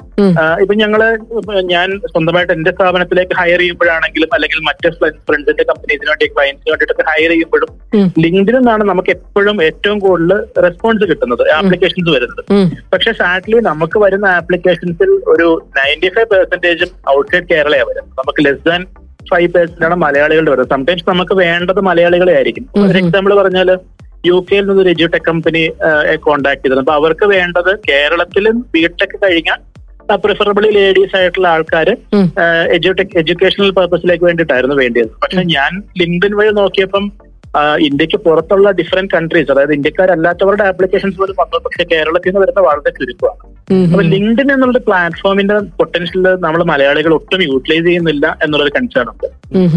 ഇപ്പൊ ഞങ്ങൾ ഞാൻ സ്വന്തമായിട്ട് എന്റെ സ്ഥാപനത്തിലേക്ക് ഹയർ ചെയ്യുമ്പോഴാണെങ്കിലും അല്ലെങ്കിൽ മറ്റ് ഫ്രണ്ട്സിന്റെ കമ്പനീസിന് വേണ്ടി ക്ലയൻസിന് വേണ്ടിയിട്ടൊക്കെ ഹയർ ചെയ്യുമ്പോഴും. ലിങ്ക്ഡിൽ നിന്നാണ് നമുക്ക് എപ്പോഴും ഏറ്റവും കൂടുതൽ റെസ്പോൺസ് കിട്ടുന്നത് ആപ്ലിക്കേഷൻസ് വരുന്നത്. പക്ഷെ സാഡ്ലി നമുക്ക് വരുന്ന ആപ്ലിക്കേഷൻസിൽ ഒരു നയന്റി ഫൈവ് പെർസെന്റേജും ഔട്ട്സൈഡ് കേരളയാണ് വരുന്നത് നമുക്ക് ലെസ് ദാൻ ഫൈവ് പേഴ്സന്റാണ് മലയാളികളുടെ വരുന്നത്. സംടൈംസ് നമുക്ക് വേണ്ടത് മലയാളികളെ ആയിരിക്കും. ഒരു എക്സാമ്പിൾ പറഞ്ഞാൽ യു കെയിൽ നിന്ന് ഒരു എജ്യൂടെക് കമ്പനി കോൺടാക്ട് ചെയ്തത് അപ്പൊ അവർക്ക് വേണ്ടത് കേരളത്തിലും ബിടെക് കഴിഞ്ഞാൽ പ്രിഫറബിളി ലേഡീസ് ആയിട്ടുള്ള ആൾക്കാർ. എജ്യൂടെക് എഡ്യൂക്കേഷണൽ പർപ്പസിലേക്ക് വേണ്ടിയിട്ടായിരുന്നു വേണ്ടിയത്. പക്ഷെ ഞാൻ ലിങ്ക്ഡിൻ വഴി നോക്കിയപ്പം ഇന്ത്യയ്ക്ക് പുറത്തുള്ള ഡിഫറെന്റ് കൺട്രീസ് അതായത് ഇന്ത്യക്കാരല്ലാത്തവരുടെ ആപ്ലിക്കേഷൻസ് പോലും വന്നു പക്ഷെ കേരളത്തിൽ നിന്ന് വരുന്ന വളരെ ചുരുക്കമാണ്. അപ്പൊ ലിങ്ക്ഡിൻ എന്നുള്ള പ്ലാറ്റ്ഫോമിന്റെ പൊട്ടൻഷ്യൽ നമ്മൾ മലയാളികൾ ഒട്ടും യൂട്ടിലൈസ് ചെയ്യുന്നില്ല എന്നുള്ളൊരു കൺസേൺ ഉണ്ട്.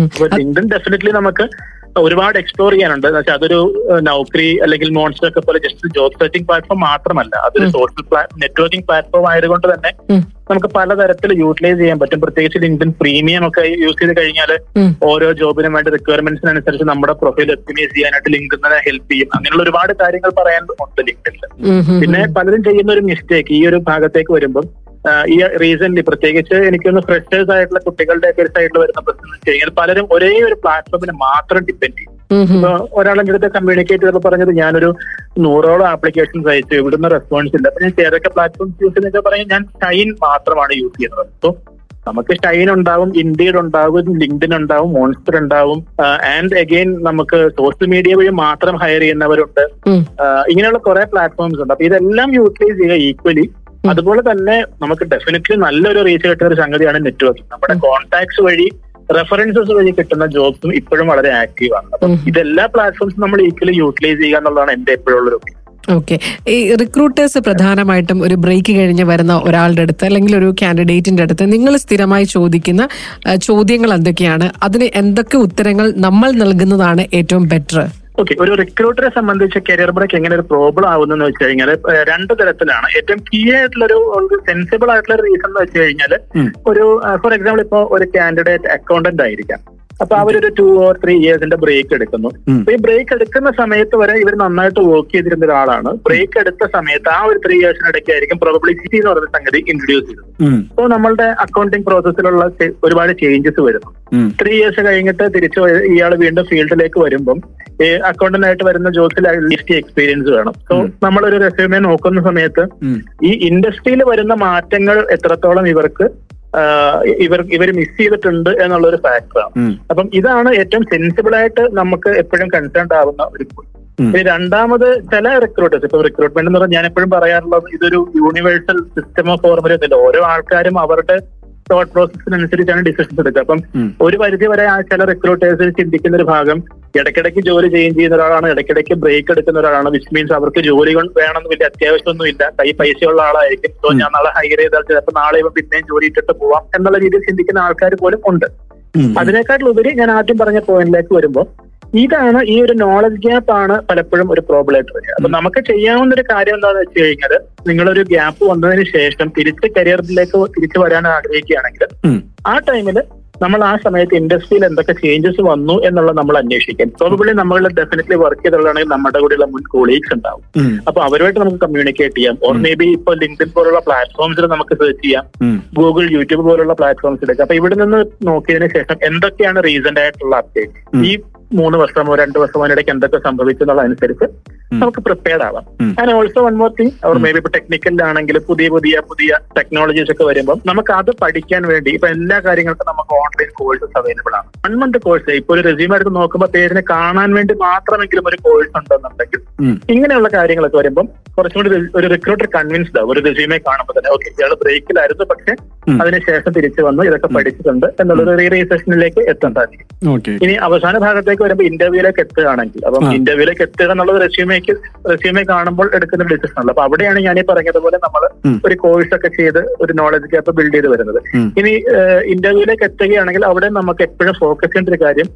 അപ്പൊ ലിങ്ക്ഡിൻ ഡെഫിനറ്റ്ലി നമുക്ക് ഒരുപാട് എക്സ്പ്ലോർ ചെയ്യാനുണ്ട്. വെച്ചാൽ അതൊരു നൗക്രി അല്ലെങ്കിൽ മോൺസ്റ്റർ ഒക്കെ പോലെ ജസ്റ്റ് ജോബ് സെർച്ചിങ് പ്ലാറ്റ്ഫോം മാത്രമല്ല. അതൊരു സോഷ്യൽ നെറ്റ്വർക്കിംഗ് പ്ലാറ്റ്ഫോം ആയതുകൊണ്ട് തന്നെ. നമുക്ക് പലതരത്തിൽ യൂട്ടിലൈസ് ചെയ്യാൻ പറ്റും. പ്രത്യേകിച്ച് ലിങ്ക്ഡിൻ പ്രീമിയം ഒക്കെ യൂസ് ചെയ്ത് കഴിഞ്ഞാൽ ഓരോ ജോബിനും വേണ്ട റിക്വയർമെന്റ്സിനനുസരിച്ച് നമ്മുടെ പ്രൊഫൈൽ ഒപ്റ്റിമൈസ് ചെയ്യാനായിട്ട് ലിങ്ക്ഡിനെ ഹെൽപ്പ് ചെയ്യും. അങ്ങനെയുള്ള ഒരുപാട് കാര്യങ്ങൾ പറയാൻ ഉണ്ട് ലിങ്ക്ഡിനിൽ. പിന്നെ പലരും ചെയ്യുന്ന ഒരു മിസ്റ്റേക്ക് ഈ ഒരു ഭാഗത്തേക്ക് വരുമ്പം ആ, ഈ റീസെന്റ് പ്രത്യേകിച്ച് എനിക്കൊന്ന് ഫ്രഷേഴ്സ് ആയിട്ടുള്ള കുട്ടികളുടെ ഒക്കെ ഒരു സൈഡിൽ വരുന്ന പ്രശ്നം എന്ന് വെച്ച് കഴിഞ്ഞാൽ പലരും ഒരേ ഒരു പ്ലാറ്റ്ഫോമിനെ മാത്രം ഡിപ്പെൻഡ് ചെയ്യും. ഇപ്പൊ ഒരാളെന്റെ അടുത്ത് കമ്മ്യൂണിക്കേറ്റ് ചെയ്തപ്പോൾ പറഞ്ഞത് ഞാനൊരു നൂറോളം ആപ്ലിക്കേഷൻസ് അയച്ചു ഇവിടുന്ന് റെസ്പോൺസ് ഇല്ല. അപ്പൊ ഞാൻ ഏതൊക്കെ പ്ലാറ്റ്ഫോംസ് യൂസ് ചെയ്യുന്നൊക്കെ പറയാൻ ഞാൻ ഷൈൻ മാത്രമാണ് യൂസ് ചെയ്യുന്നത്. അപ്പൊ നമുക്ക് ഷൈൻ ഉണ്ടാവും ഇൻഡീഡ് ഉണ്ടാവും ലിങ്ക്ഡിൻ ഉണ്ടാവും മോൺസ്റ്റർ ഉണ്ടാവും ആൻഡ് അഗെയിൻ നമുക്ക് സോഷ്യൽ മീഡിയ വഴി മാത്രം ഹയർ ചെയ്യുന്നവരുണ്ട്. ഇങ്ങനെയുള്ള കുറെ പ്ലാറ്റ്ഫോംസ് ഉണ്ട്. അപ്പൊ ഇതെല്ലാം യൂട്ടിലൈസ് ചെയ്യുക ഈക്വലി അതുപോലെ തന്നെ നമുക്ക് ഡെഫിനറ്റ്ലി നല്ലൊരു റീച്ച് കിട്ടുന്ന ഒരു സംഗതിയാണ് നെറ്റ്വർക്കിംഗ് നമ്മുടെ കോൺടാക്ട്സ് വഴി റെഫറൻസസ് വഴി കിട്ടുന്ന ജോബ്സും ഇപ്പോഴും വളരെ ആക്റ്റീവ് ആണ്. അപ്പം ഇതെല്ലാ പ്ലാറ്റ്ഫോംസും നമ്മൾ ഈക്വലി യൂട്ടിലൈസ് ചെയ്യുക എന്നുള്ളതാണ് എന്റെ എപ്പോഴുള്ള ഒരു ഓക്കെ ഈ റിക്രൂട്ടേഴ്സ് പ്രധാനമായിട്ടും ഒരു ബ്രേക്ക് കഴിഞ്ഞ് വരുന്ന ഒരാളുടെ അടുത്ത് അല്ലെങ്കിൽ ഒരു കാൻഡിഡേറ്റിന്റെ അടുത്ത് നിങ്ങൾ സ്ഥിരമായി ചോദിക്കുന്ന ചോദ്യങ്ങൾ എന്തൊക്കെയാണ്? അതിന് എന്തൊക്കെ ഉത്തരങ്ങൾ നമ്മൾ നൽകുന്നതാണ് ഏറ്റവും ബെറ്റർ ഓക്കെ ഒരു റിക്രൂട്ടറെ സംബന്ധിച്ച് കരിയർ ബ്രേക്ക് എങ്ങനെ ഒരു പ്രോബ്ലം ആവുന്ന വെച്ച് കഴിഞ്ഞാൽ രണ്ട് തരത്തിലാണ്. ഏറ്റവും കീ ആയിട്ടുള്ള ഒരു സെൻസിബിൾ ആയിട്ടുള്ള ഒരു റീസൺ എന്ന് വെച്ച് കഴിഞ്ഞാൽ ഒരു ഫോർ എക്സാമ്പിൾ ഇപ്പോൾ ഒരു കാൻഡിഡേറ്റ് അക്കൗണ്ടന്റ് ആയിരിക്കാം. അപ്പൊ അവരൊരു ടു ഓർ ത്രീ ഇയേഴ്സിന്റെ ബ്രേക്ക് എടുക്കുന്നു. അപ്പൊ ഈ ബ്രേക്ക് എടുക്കുന്ന സമയത്ത് വരെ ഇവർ നന്നായിട്ട് വർക്ക് ചെയ്തിരുന്ന ഒരാളാണ്. ബ്രേക്ക് എടുത്ത സമയത്ത് ആ ഒരു ത്രീ ഇയേഴ്സിനിടയ്ക്കായിരിക്കും പ്രോബിലിറ്റി എന്ന് പറയുന്ന സംഗതി ഇൻട്രൊഡ്യൂസ് ചെയ്തത്. അപ്പോൾ നമ്മളുടെ അക്കൗണ്ടിങ് പ്രോസസ്സിലുള്ള ഒരുപാട് ചേഞ്ചസ് വരുന്നു. ത്രീ ഇയേഴ്സ് കഴിഞ്ഞിട്ട് തിരിച്ച് ഇയാൾ വീണ്ടും ഫീൽഡിലേക്ക് വരുമ്പം ഈ അക്കൗണ്ടന്റായിട്ട് വരുന്ന ജോബിൽ ലിസ്റ്റ് എക്സ്പീരിയൻസ് വേണം. സോ നമ്മളൊരു റെസ്യൂമെ നോക്കുന്ന സമയത്ത് ഈ ഇൻഡസ്ട്രിയിൽ വരുന്ന മാറ്റങ്ങൾ എത്രത്തോളം ഇവർക്ക് ഇവർ ഇവർ മിസ് ചെയ്തിട്ടുണ്ട് എന്നുള്ള ഒരു ഫാക്ടറാണ് അപ്പം ഇതാണ് ഏറ്റവും സെൻസിബിൾ ആയിട്ട് നമുക്ക് എപ്പോഴും കൺസേൺ ആവുന്ന ഒരു. ഇനി രണ്ടാമത് ചില റിക്രൂട്ടേഴ്സ് ഇപ്പൊ റിക്രൂട്ട്മെന്റ് എന്ന് പറഞ്ഞാൽ ഞാൻ എപ്പോഴും പറയാറുള്ളത് ഇതൊരു യൂണിവേഴ്സൽ സിസ്റ്റം ഓഫ് ഫോർമുല ഒന്നുമില്ല. ഓരോ ആൾക്കാരും അവരുടെ തോട്ട് പ്രോസസ്സിനനുസരിച്ചാണ് ഡിസിഷൻസ് എടുക്കുക. അപ്പം ഒരു പരിധി വരെ ആ ചില റിക്രൂട്ടേഴ്സിൽ ചിന്തിക്കുന്ന ഒരു ഭാഗം ഇടയ്ക്കിടയ്ക്ക് ജോലി ചെയ്യുകയും ചെയ്യുന്ന ഒരാളാണ് ഇടയ്ക്കിടയ്ക്ക് ബ്രേക്ക് എടുക്കുന്ന ഒരാളാണ് വിച്ച് മീൻസ് അവർക്ക് ജോലി കൊണ്ട് വേണമെന്ന് വലിയ അത്യാവശ്യമൊന്നും ഇല്ല കൈ പൈസയുള്ള ആളായിരിക്കും. സോ ഞാൻ നാളെ ഹയർ ചെയ്താൽ ചിലപ്പോൾ നാളെ ഇവ പിന്നെയും ജോലി ഇട്ടിട്ട് പോവാം എന്നുള്ള രീതിയിൽ ചിന്തിക്കുന്ന ആൾക്കാർ പോലും ഉണ്ട്. അതിനേക്കാട്ടിലുപരി ഞാൻ ആദ്യം പറഞ്ഞ പോയിന്റിലേക്ക് വരുമ്പോൾ ഇതാണ് ഈ ഒരു നോളജ് ഗ്യാപ്പ് ആണ് പലപ്പോഴും ഒരു പ്രോബ്ലം ആയിട്ട് വരിക. അപ്പൊ നമുക്ക് ചെയ്യാവുന്ന ഒരു കാര്യം എന്താണെന്ന് വെച്ച് കഴിഞ്ഞാൽ നിങ്ങളൊരു ഗ്യാപ്പ് വന്നതിന് ശേഷം തിരിച്ച് കരിയറിലേക്ക് തിരിച്ചു വരാൻ ആഗ്രഹിക്കുകയാണെങ്കിൽ ആ ടൈമിൽ നമ്മൾ ആ സമയത്ത് ഇൻഡസ്ട്രിയിൽ എന്തൊക്കെ ചേഞ്ചസ് വന്നു എന്നുള്ളത് നമ്മൾ അന്വേഷിക്കും. പ്രോബിളി നമ്മൾ ഡെഫിനറ്റ്ലി വർക്ക് ചെയ്തുള്ളതാണെങ്കിൽ നമ്മുടെ കൂടെയുള്ള മുൻ കൊളീഗ്സ് ഉണ്ടാവും. അപ്പൊ അവരുമായിട്ട് നമുക്ക് കമ്മ്യൂണിക്കേറ്റ് ചെയ്യാം. ഓർ മേ ബി ഇപ്പൊ ലിങ്ക്ഡിൻ പോലുള്ള പ്ലാറ്റ്ഫോംസിൽ നമുക്ക് സെർച്ച് ചെയ്യാം. ഗൂഗിൾ യൂട്യൂബ് പോലുള്ള പ്ലാറ്റ്ഫോംസിലൊക്കെ അപ്പൊ ഇവിടെ നിന്ന് നോക്കിയതിനു ശേഷം എന്തൊക്കെയാണ് റീസെന്റ് ആയിട്ടുള്ള അപ്ഡേറ്റ് ഈ മൂന്ന് വർഷമോ രണ്ട് വർഷമോ ഇടയ്ക്ക് എന്തൊക്കെ സംഭവിച്ചു എന്നുള്ളതനുസരിച്ച് നമുക്ക് പ്രിപ്പയർഡ് ആവാം. And also one more thing our maybe ഇപ്പൊ ടെക്നിക്കലിലാണെങ്കിൽ പുതിയ പുതിയ പുതിയ ടെക്നോളജീസ് ഒക്കെ വരുമ്പോൾ നമുക്ക് അത് പഠിക്കാൻ വേണ്ടി ഇപ്പൊ എല്ലാ കാര്യങ്ങൾക്കും നമുക്ക് ഓൺലൈൻ കോഴ്സസ് അവൈലബിൾ ആണ്. വൺ മന്ത് കോഴ്സ് ഇപ്പൊ ഒരു റെസ്യൂം എടുത്ത് നോക്കുമ്പോൾ പേരിനെ കാണാൻ വേണ്ടി മാത്രമെങ്കിലും ഒരു കോഴ്സ് ഉണ്ടെന്നുണ്ടെങ്കിൽ ഇങ്ങനെയുള്ള കാര്യങ്ങളൊക്കെ വരുമ്പോൾ കുറച്ചും കൂടി ഒരു- റിക്രൂട്ടർ കൺവിൻസ്ഡ് ആവും. ഒരു റെസ്യൂമെ കാണുമ്പോൾ തന്നെ ഓക്കെ ഇയാൾ ബ്രേക്കിലായിരുന്നു പക്ഷെ അതിനുശേഷം തിരിച്ചു വന്നു ഇതൊക്കെ പഠിച്ചിട്ടുണ്ട് എന്നുള്ളൊരു റീറിയസേഷനിലേക്ക് എത്താൻ സാധിക്കും. ഇനി അവസാന ഭാഗത്തേക്ക് വരുമ്പോൾ ഇന്റർവ്യൂലേക്ക് എത്തുകയാണെങ്കിൽ അപ്പം ഇന്റർവ്യൂലേക്ക് എത്തുക എന്നുള്ളത് റെസ്യൂമേക്ക് റെസ്യൂമേ കാണുമ്പോൾ എടുക്കുന്ന ഡിസിഷൻ ഉള്ളത് അപ്പൊ അവിടെയാണ് ഞാൻ ഈ പറഞ്ഞതുപോലെ നമ്മൾ ഒരു കോഴ്സ് ഒക്കെ ചെയ്ത് ഒരു നോളജ് ഗ്യാപ്പ് ബിൽഡ് ചെയ്ത് വരുന്നത്. ഇനി ഇന്റർവ്യൂലേക്ക് എത്തുകയാണെങ്കിൽ അവിടെ നമുക്ക് എപ്പോഴും ഫോക്കസ് ചെയ്യേണ്ട ഒരു കാര്യം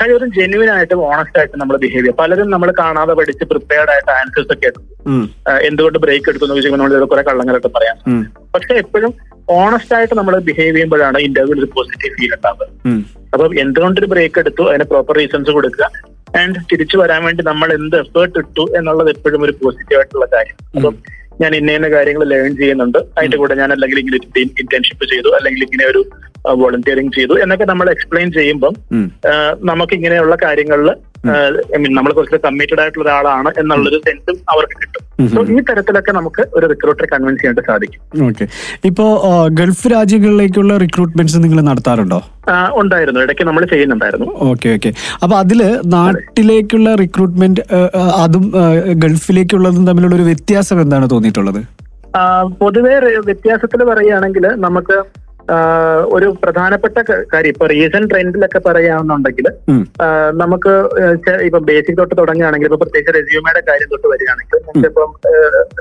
കാര്യം ഒരു ജെന്യൂൻ ആയിട്ട് ഓണസ്റ്റ് ആയിട്ട് നമ്മൾ ബിഹേവ് ചെയ്യുക. പലരും നമ്മൾ കാണാതെ പഠിച്ച് പ്രിപ്പയർഡ് ആയിട്ട് ആൻസേഴ്സ് ഒക്കെ എന്തുകൊണ്ട് ബ്രേക്ക് എടുക്കുന്നു ചോദിക്കുമ്പോൾ നമ്മൾ കുറെ കള്ളങ്ങളൊക്കെ പറയാം. പക്ഷെ എപ്പോഴും ഓണസ്റ്റ് ആയിട്ട് നമ്മൾ ബിഹേവ് ചെയ്യുമ്പോഴാണ് ഇന്റർവ്യൂവിൽ ഒരു പോസിറ്റീവ് ഫീൽ ഉണ്ടാവുക. അപ്പം എന്തുകൊണ്ടൊരു ബ്രേക്ക് എടുത്തു? അതിന് പ്രോപ്പർ റീസൺസ് കൊടുക്കുക. ആൻഡ് തിരിച്ചു വരാൻ വേണ്ടി നമ്മൾ എന്ത് എഫേർട്ട് ഇട്ടു എന്നുള്ളത് എപ്പോഴും ഒരു പോസിറ്റീവ് ആയിട്ടുള്ള കാര്യം. അപ്പം ഞാൻ ഇന്ന ഇന്ന കാര്യങ്ങൾ ലേൺ ചെയ്യുന്നുണ്ട്. അതിന്റെ കൂടെ ഞാൻ അല്ലെങ്കിൽ ഇങ്ങനെ ഇന്റേൺഷിപ്പ് ചെയ്തു. അല്ലെങ്കിൽ ഇങ്ങനെ ഒരു വോളണ്ടിയറിങ് ചെയ്തു. എന്നൊക്കെ നമ്മൾ എക്സ്പ്ലെയിൻ ചെയ്യുമ്പം നമുക്ക് ഇങ്ങനെയുള്ള കാര്യങ്ങളിൽ ഐ മീൻ നമ്മൾ കുറച്ച് കമ്മിറ്റഡ് ആയിട്ടുള്ള ഒരാളാണ് എന്നുള്ളൊരു സെൻസും അവർക്ക് കിട്ടും. സോ ഈ തരത്തിലൊക്കെ നമുക്ക് ഒരു റിക്രൂട്ടറെ കൺവിൻസ് ചെയ്യാനായിട്ട് സാധിക്കും. ഓക്കെ ഇപ്പോ ഗൾഫ് രാജ്യങ്ങളിലേക്കുള്ള റിക്രൂട്ട്മെന്റ്സ് നിങ്ങൾ നടത്താറുണ്ടോ? ഉണ്ടായിരുന്നു. ഇടയ്ക്ക് നമ്മൾ ചെയ്യുന്നുണ്ടായിരുന്നു. ഓക്കെ ഓക്കെ അപ്പൊ അതിൽ നാട്ടിലേക്കുള്ള റിക്രൂട്ട്മെന്റ് അതും ഗൾഫിലേക്കുള്ളതും തമ്മിലുള്ള ഒരു വ്യത്യാസം എന്താണ് തോന്നിയിട്ടുള്ളത്? പൊതുവേ വ്യത്യാസത്തിൽ പറയുകയാണെങ്കിൽ നമുക്ക് ഒരു പ്രധാനപ്പെട്ട കാര്യം. ഇപ്പൊ റീസെന്റ് ട്രെൻഡിലൊക്കെ പറയാന്നുണ്ടെങ്കിൽ നമുക്ക് ഇപ്പൊ ബേസിക് തൊട്ട് തുടങ്ങുകയാണെങ്കിൽ ഇപ്പൊ പ്രത്യേകിച്ച് റെസ്യൂമയുടെ കാര്യം തൊട്ട് വരികയാണെങ്കിൽ നമുക്കിപ്പം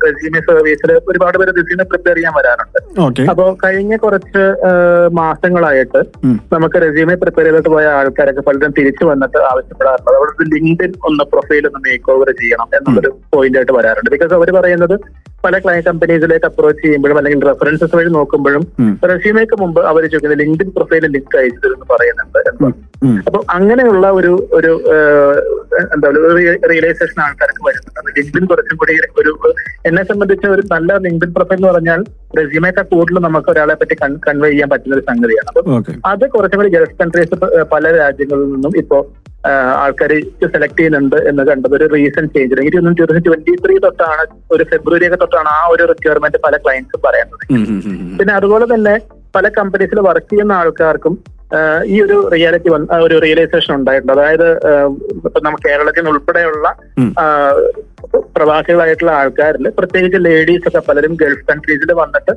റെസ്യൂമെ സർവീസിൽ ഒരുപാട് പേര് റെസ്യൂമെ പ്രിപ്പയർ ചെയ്യാൻ വരാറുണ്ട്. അപ്പോൾ അപ്പോ കഴിഞ്ഞ കുറച്ച് മാസങ്ങളായിട്ട് നമുക്ക് റെസ്യൂമെ പ്രിപ്പയർ ചെയ്തിട്ട് പോയ ആൾക്കാരൊക്കെ പലരും തിരിച്ചു വന്നിട്ട് ആവശ്യപ്പെടാറുണ്ട്. അവിടെ ലിങ്ക്ഡിൻ ഒന്ന് പ്രൊഫൈൽ ഒന്ന് മേക്ക് ഓവർ ചെയ്യണം എന്നുള്ളൊരു പോയിന്റ് ആയിട്ട് വരാറുണ്ട്. ബിക്കോസ് അവർ പറയുന്നത് പല ക്ലയന്റ് കമ്പനീസിലേക്ക് അപ്രോച്ച് ചെയ്യുമ്പോഴും അല്ലെങ്കിൽ റെഫറൻസസ് വഴി നോക്കുമ്പോഴും. റെസ്യൂമേക്ക് മുമ്പ് അവർ ചോദിക്കുന്നത് ലിങ്ക്ഡിൻ പ്രൊഫൈലിൽ ലിങ്ക് അയച്ചു എന്ന് പറയുന്നുണ്ട്. അപ്പൊ അങ്ങനെയുള്ള ഒരു ഒരു എന്താ പറയുക റിയലൈസേഷൻ ആൾക്കാർക്ക് വരുന്നുണ്ട് ലിങ്ക്ഡിൻ കുറച്ചും കൂടി ഒരു എന്നെ സംബന്ധിച്ച് ഒരു നല്ല ലിങ്ക്ഡിൻ പ്രൊഫൈൽ എന്ന് പറഞ്ഞാൽ റെസ്യൂമേക്കാൾ കൂടുതൽ നമുക്ക് ഒരാളെ പറ്റി കൺവേ ചെയ്യാൻ പറ്റുന്ന ഒരു സംഗതിയാണ് അപ്പൊ അത് കുറച്ചും കൂടി ഗൾഫ് കൺട്രീസ് പല രാജ്യങ്ങളിൽ നിന്നും ഇപ്പോ ആൾക്കാർ സെലക്ട് ചെയ്യുന്നുണ്ട് എന്ന് കണ്ടത് ഒരു റീസെന്റ് ചേഞ്ച് എനിക്ക് തോന്നുന്നു ട്വന്റി ത്രീ തൊട്ടാണ് ഒരു ഫെബ്രുവരി ഒക്കെ തൊട്ടാണ് ആ ഒരു റിക്വയർമെന്റ് പല ക്ലയൻസും പറയുന്നത്. പിന്നെ അതുപോലെ തന്നെ പല കമ്പനീസിൽ വർക്ക് ചെയ്യുന്ന ആൾക്കാർക്കും ഈ ഒരു റിയാലിറ്റി വന്ന ഒരു റിയലൈസേഷൻ ഉണ്ടായിട്ടുണ്ട്. അതായത് ഇപ്പൊ നമ്മ കേരളത്തിൽ നിന്ന് ഉൾപ്പെടെയുള്ള പ്രവാസികളായിട്ടുള്ള ആൾക്കാരിൽ പ്രത്യേകിച്ച് ലേഡീസ് ഒക്കെ പലരും ഗൾഫ് കൺട്രീസിൽ വന്നിട്ട്.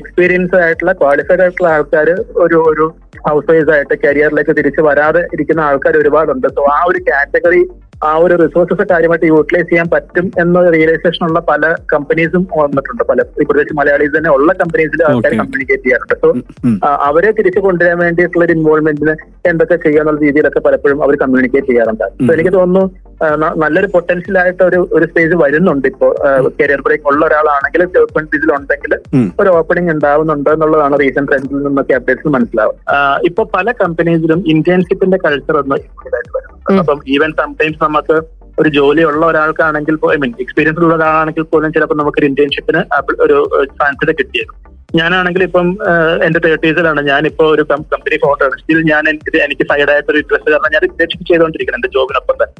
എക്സ്പീരിയൻസ് ആയിട്ടുള്ള ക്വാളിഫൈഡ് ആയിട്ടുള്ള ആൾക്കാർ ഒരു ഒരു ഹൗസ് വൈസ് ആയിട്ട് കരിയറിലേക്ക് തിരിച്ചു വരാതെ ഇരിക്കുന്ന ആൾക്കാർ ഒരുപാടുണ്ട്. സോ ആ ഒരു കാറ്റഗറി ആ ഒരു റിസോഴ്സസ് കാര്യമായിട്ട് യൂട്ടിലൈസ് ചെയ്യാൻ പറ്റും എന്ന റിയലൈസേഷൻ ഉള്ള പല കമ്പനീസും വന്നിട്ടുണ്ട്. പല പ്രത്യേകിച്ച് മലയാളീസ് തന്നെ ഉള്ള കമ്പനീസിൽ ആൾക്കാർ കമ്മ്യൂണിക്കേറ്റ് ചെയ്യാറുണ്ട്. സോ അവരെ തിരിച്ചു കൊണ്ടുവരാൻ വേണ്ടിയിട്ടുള്ള ഒരു ഇൻവോൾവ്മെന്റിന് എന്തൊക്കെ ചെയ്യാന്നുള്ള രീതിയിലൊക്കെ പലപ്പോഴും അവർ കമ്മ്യൂണിക്കേറ്റ് ചെയ്യാറുണ്ട്. സോ എനിക്ക് തോന്നുന്നു നല്ലൊരു പൊട്ടൻഷ്യൽ ആയിട്ട് ഒരു ഒരു സ്റ്റേജ് വരുന്നുണ്ട് ഇപ്പോ. കരിയർ ബ്രേക്ക് ഉള്ള ഒരാളാണെങ്കിൽ ഗവൺമെന്റ് ഉണ്ടെങ്കിൽ ഒരു ഓപ്പണിംഗ് ഉണ്ടാവുന്നുണ്ട് എന്നുള്ളതാണ് റീസെന്റ് ട്രെൻഡിൽ നിന്നൊക്കെ അപ്ഡേറ്റ്സ് മനസ്സിലാവും ഇപ്പൊ പല കമ്പനീസിലും ഇന്റേൺഷിപ്പിന്റെ കൾച്ചർ ഒന്ന് വരുന്നുണ്ട്. ഉം. അപ്പം ഈവൻ സംടൈംസ് നമുക്ക് ഒരു ജോലി ഉള്ള ഒരാൾക്കാണെങ്കിൽ ഐ മീൻ എക്സ്പീരിയൻസ് ഉള്ള ഒരാളാണെങ്കിൽ പോലും ചിലപ്പോൾ നമുക്ക് ഒരു ഇന്റേൺഷിപ്പിന് ഒരു ചാൻസ് കിട്ടിയത് ഞാനാണെങ്കിൽ ഇപ്പം എന്റെ തേർട്ടീസിലാണ് ഞാനിപ്പോ ഒരു കമ്പനി ഫോട്ടോ സ്റ്റിൽ ഞാൻ എനിക്ക് എനിക്ക് സൈഡായിട്ട് ഒരു ഇൻട്രസ്റ്റ് കാരണം ഞാൻ ഇന്റേൺഷിപ്പ് ചെയ്തുകൊണ്ടിരിക്കണം എന്റെ ജോബിനൊപ്പം തന്നെ.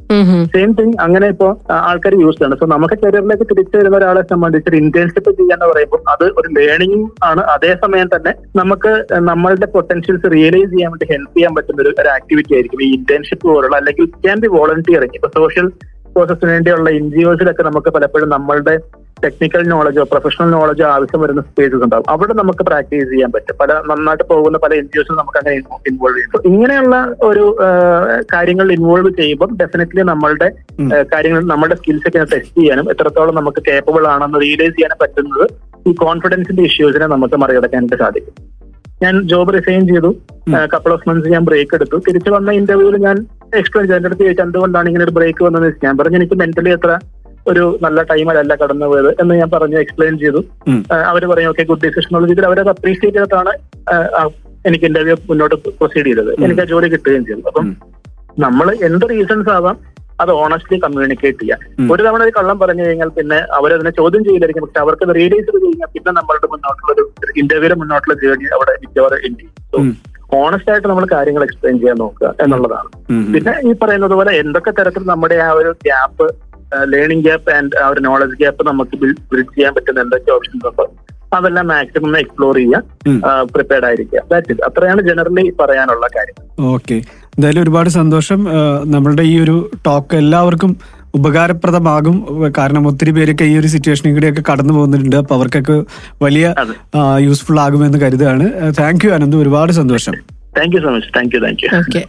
സെയിം തിങ് അങ്ങനെ ഇപ്പോ ആൾക്കാർ യൂസ് ചെയ്യണം സോ നമുക്ക് കരിയറിലേക്ക് തിരിച്ചു വരുന്ന ഒരാളെ സംബന്ധിച്ച് ഇന്റേൺഷിപ്പ് ചെയ്യാന്ന് പറയുമ്പോൾ അത് ഒരു ലേണിംഗ് ആണ്. അതേസമയം തന്നെ നമുക്ക് നമ്മളുടെ പൊട്ടൻഷ്യൽസ് റിയലൈസ് ചെയ്യാൻ വേണ്ടി ഹെൽപ്പ് ചെയ്യാൻ പറ്റുന്ന ഒരു ഒരു ആക്ടിവിറ്റി ആയിരിക്കും. ഈ ഇന്റേൺഷിപ്പ് പോലുള്ള അല്ലെങ്കിൽ ക്യാൻ ബി വോളണ്ടിയറിങ് ഇപ്പൊ സോഷ്യൽ പ്രോസസ്സിന് വേണ്ടിയുള്ള എൻ ജി ഒസിലൊക്കെ നമുക്ക് പലപ്പോഴും നമ്മളുടെ ടെക്നിക്കൽ നോളജോ പ്രൊഫഷണൽ നോളജോ ആവശ്യം വരുന്ന സ്പേസസ് ഉണ്ടാവും. അവിടെ നമുക്ക് പ്രാക്ടീസ് ചെയ്യാൻ പറ്റും. പല നന്നായിട്ട് പോകുന്ന പല എൻ ജി നമുക്ക് അങ്ങനെ ഇൻവോൾവ് ചെയ്യും ഇങ്ങനെയുള്ള ഒരു കാര്യങ്ങൾ ഇൻവോൾവ് ചെയ്യുമ്പോൾ ഡെഫിനറ്റ്ലി നമ്മളുടെ കാര്യങ്ങൾ നമ്മുടെ സ്കിൽസ് ഒക്കെ ടെസ്റ്റ് ചെയ്യാനും എത്രത്തോളം നമുക്ക് കേപ്പബിൾ ആണെന്ന് റിയലൈസ് ചെയ്യാനും പറ്റുന്നത് ഈ കോൺഫിഡൻസിന്റെ ഇഷ്യൂസിനെ നമുക്ക് മറികടക്കാനായിട്ട് സാധിക്കും. ഞാൻ ജോബ് റിസൈൻ ചെയ്തു. കപ്പിൾ ഓഫ് മന്ത്സ് ഞാൻ ബ്രേക്ക് എടുത്തു. തിരിച്ചു വന്ന ഇന്റർവ്യൂവിൽ ഞാൻ എക്സ്പ്ലെയിൻ ചെയ്തു എന്റെ അടുത്ത് ചോദിച്ചു എന്തുകൊണ്ടാണ് ഇങ്ങനെ ഒരു ബ്രേക്ക് വന്നത് ഞാൻ പറഞ്ഞു എനിക്ക് മെന്റലി എത്ര ഒരു നല്ല ടൈമിലല്ല കടന്നു പോയത് എന്ന് ഞാൻ പറഞ്ഞു എക്സ്പ്ലെയിൻ ചെയ്തു. അവർ പറഞ്ഞു ഓക്കെ ഗുഡ് ഡിസിഷൻ എന്നുള്ള രീതിയിൽ അവരത് അപ്രീഷിയേറ്റ് ചെയ്തിട്ടാണ് എനിക്ക് ഇന്റർവ്യൂ മുന്നോട്ട് പ്രൊസീഡ് ചെയ്തത്. എനിക്ക് ആ ജോലി കിട്ടുകയും ചെയ്തു. അപ്പം നമ്മൾ എന്ത് റീസൺസ് ആവാം അത് ഓണസ്റ്റ്ലി കമ്മ്യൂണിക്കേറ്റ് ചെയ്യാം. ഒരു തവണ ഒരു കള്ളം പറഞ്ഞു കഴിഞ്ഞാൽ പിന്നെ അവരതിനെ ചോദ്യം ചെയ്യില്ലായിരിക്കും. പക്ഷെ അവർക്ക് റിയലൈസ് ചെയ്ത് കഴിഞ്ഞാൽ പിന്നെ നമ്മളുടെ മുന്നോട്ടുള്ള ഒരു ഇന്റർവ്യൂടെ മുന്നോട്ടുള്ള ജേർണി അവിടെ മിക്കവാറും എൻഡ് ചെയ്യും. ഓണസ്റ്റ് ആയിട്ട് നമ്മൾ കാര്യങ്ങൾ എക്സ്പ്ലെയിൻ ചെയ്യാൻ നോക്കുക എന്നുള്ളതാണ്. പിന്നെ ഈ പറയുന്നത് പോലെ എന്തൊക്കെ തരത്തിൽ നമ്മുടെ ആ ഒരു ഗ്യാപ്പ് ലേണിംഗ് ഗ്യാപ്പ് ആൻഡ് ആ ഒരു നോളജ് ഗ്യാപ്പ് നമുക്ക് ബിൽഡ് ചെയ്യാൻ പറ്റുന്ന എന്തൊക്കെ ഓപ്ഷൻസ് ഉണ്ട് അതെല്ലാം മാക്സിമം എക്സ്പ്ലോർ. ചെയ്യുക പ്രിപ്പയർഡ് ആയിരിക്കുക. ദാറ്റ് ഇറ്റ് അത്രയാണ് ജനറലി പറയാനുള്ള കാര്യം. ഓക്കെ എന്തായാലും ഒരുപാട് സന്തോഷം. നമ്മളുടെ ഈ ഒരു ടോക്ക് എല്ലാവർക്കും ഉപകാരപ്രദമാകും. കാരണം ഒത്തിരി പേരൊക്കെ ഈ ഒരു സിറ്റുവേഷനിൽ കൂടെയൊക്കെ കടന്നു പോകുന്നുണ്ട്. അപ്പൊ അവർക്കൊക്കെ വലിയ. യൂസ്ഫുൾ ആകുമെന്ന് കരുതുകയാണ്. Thank you Ananth. ഒരുപാട് സന്തോഷം. Thank you so much thank you thank you okay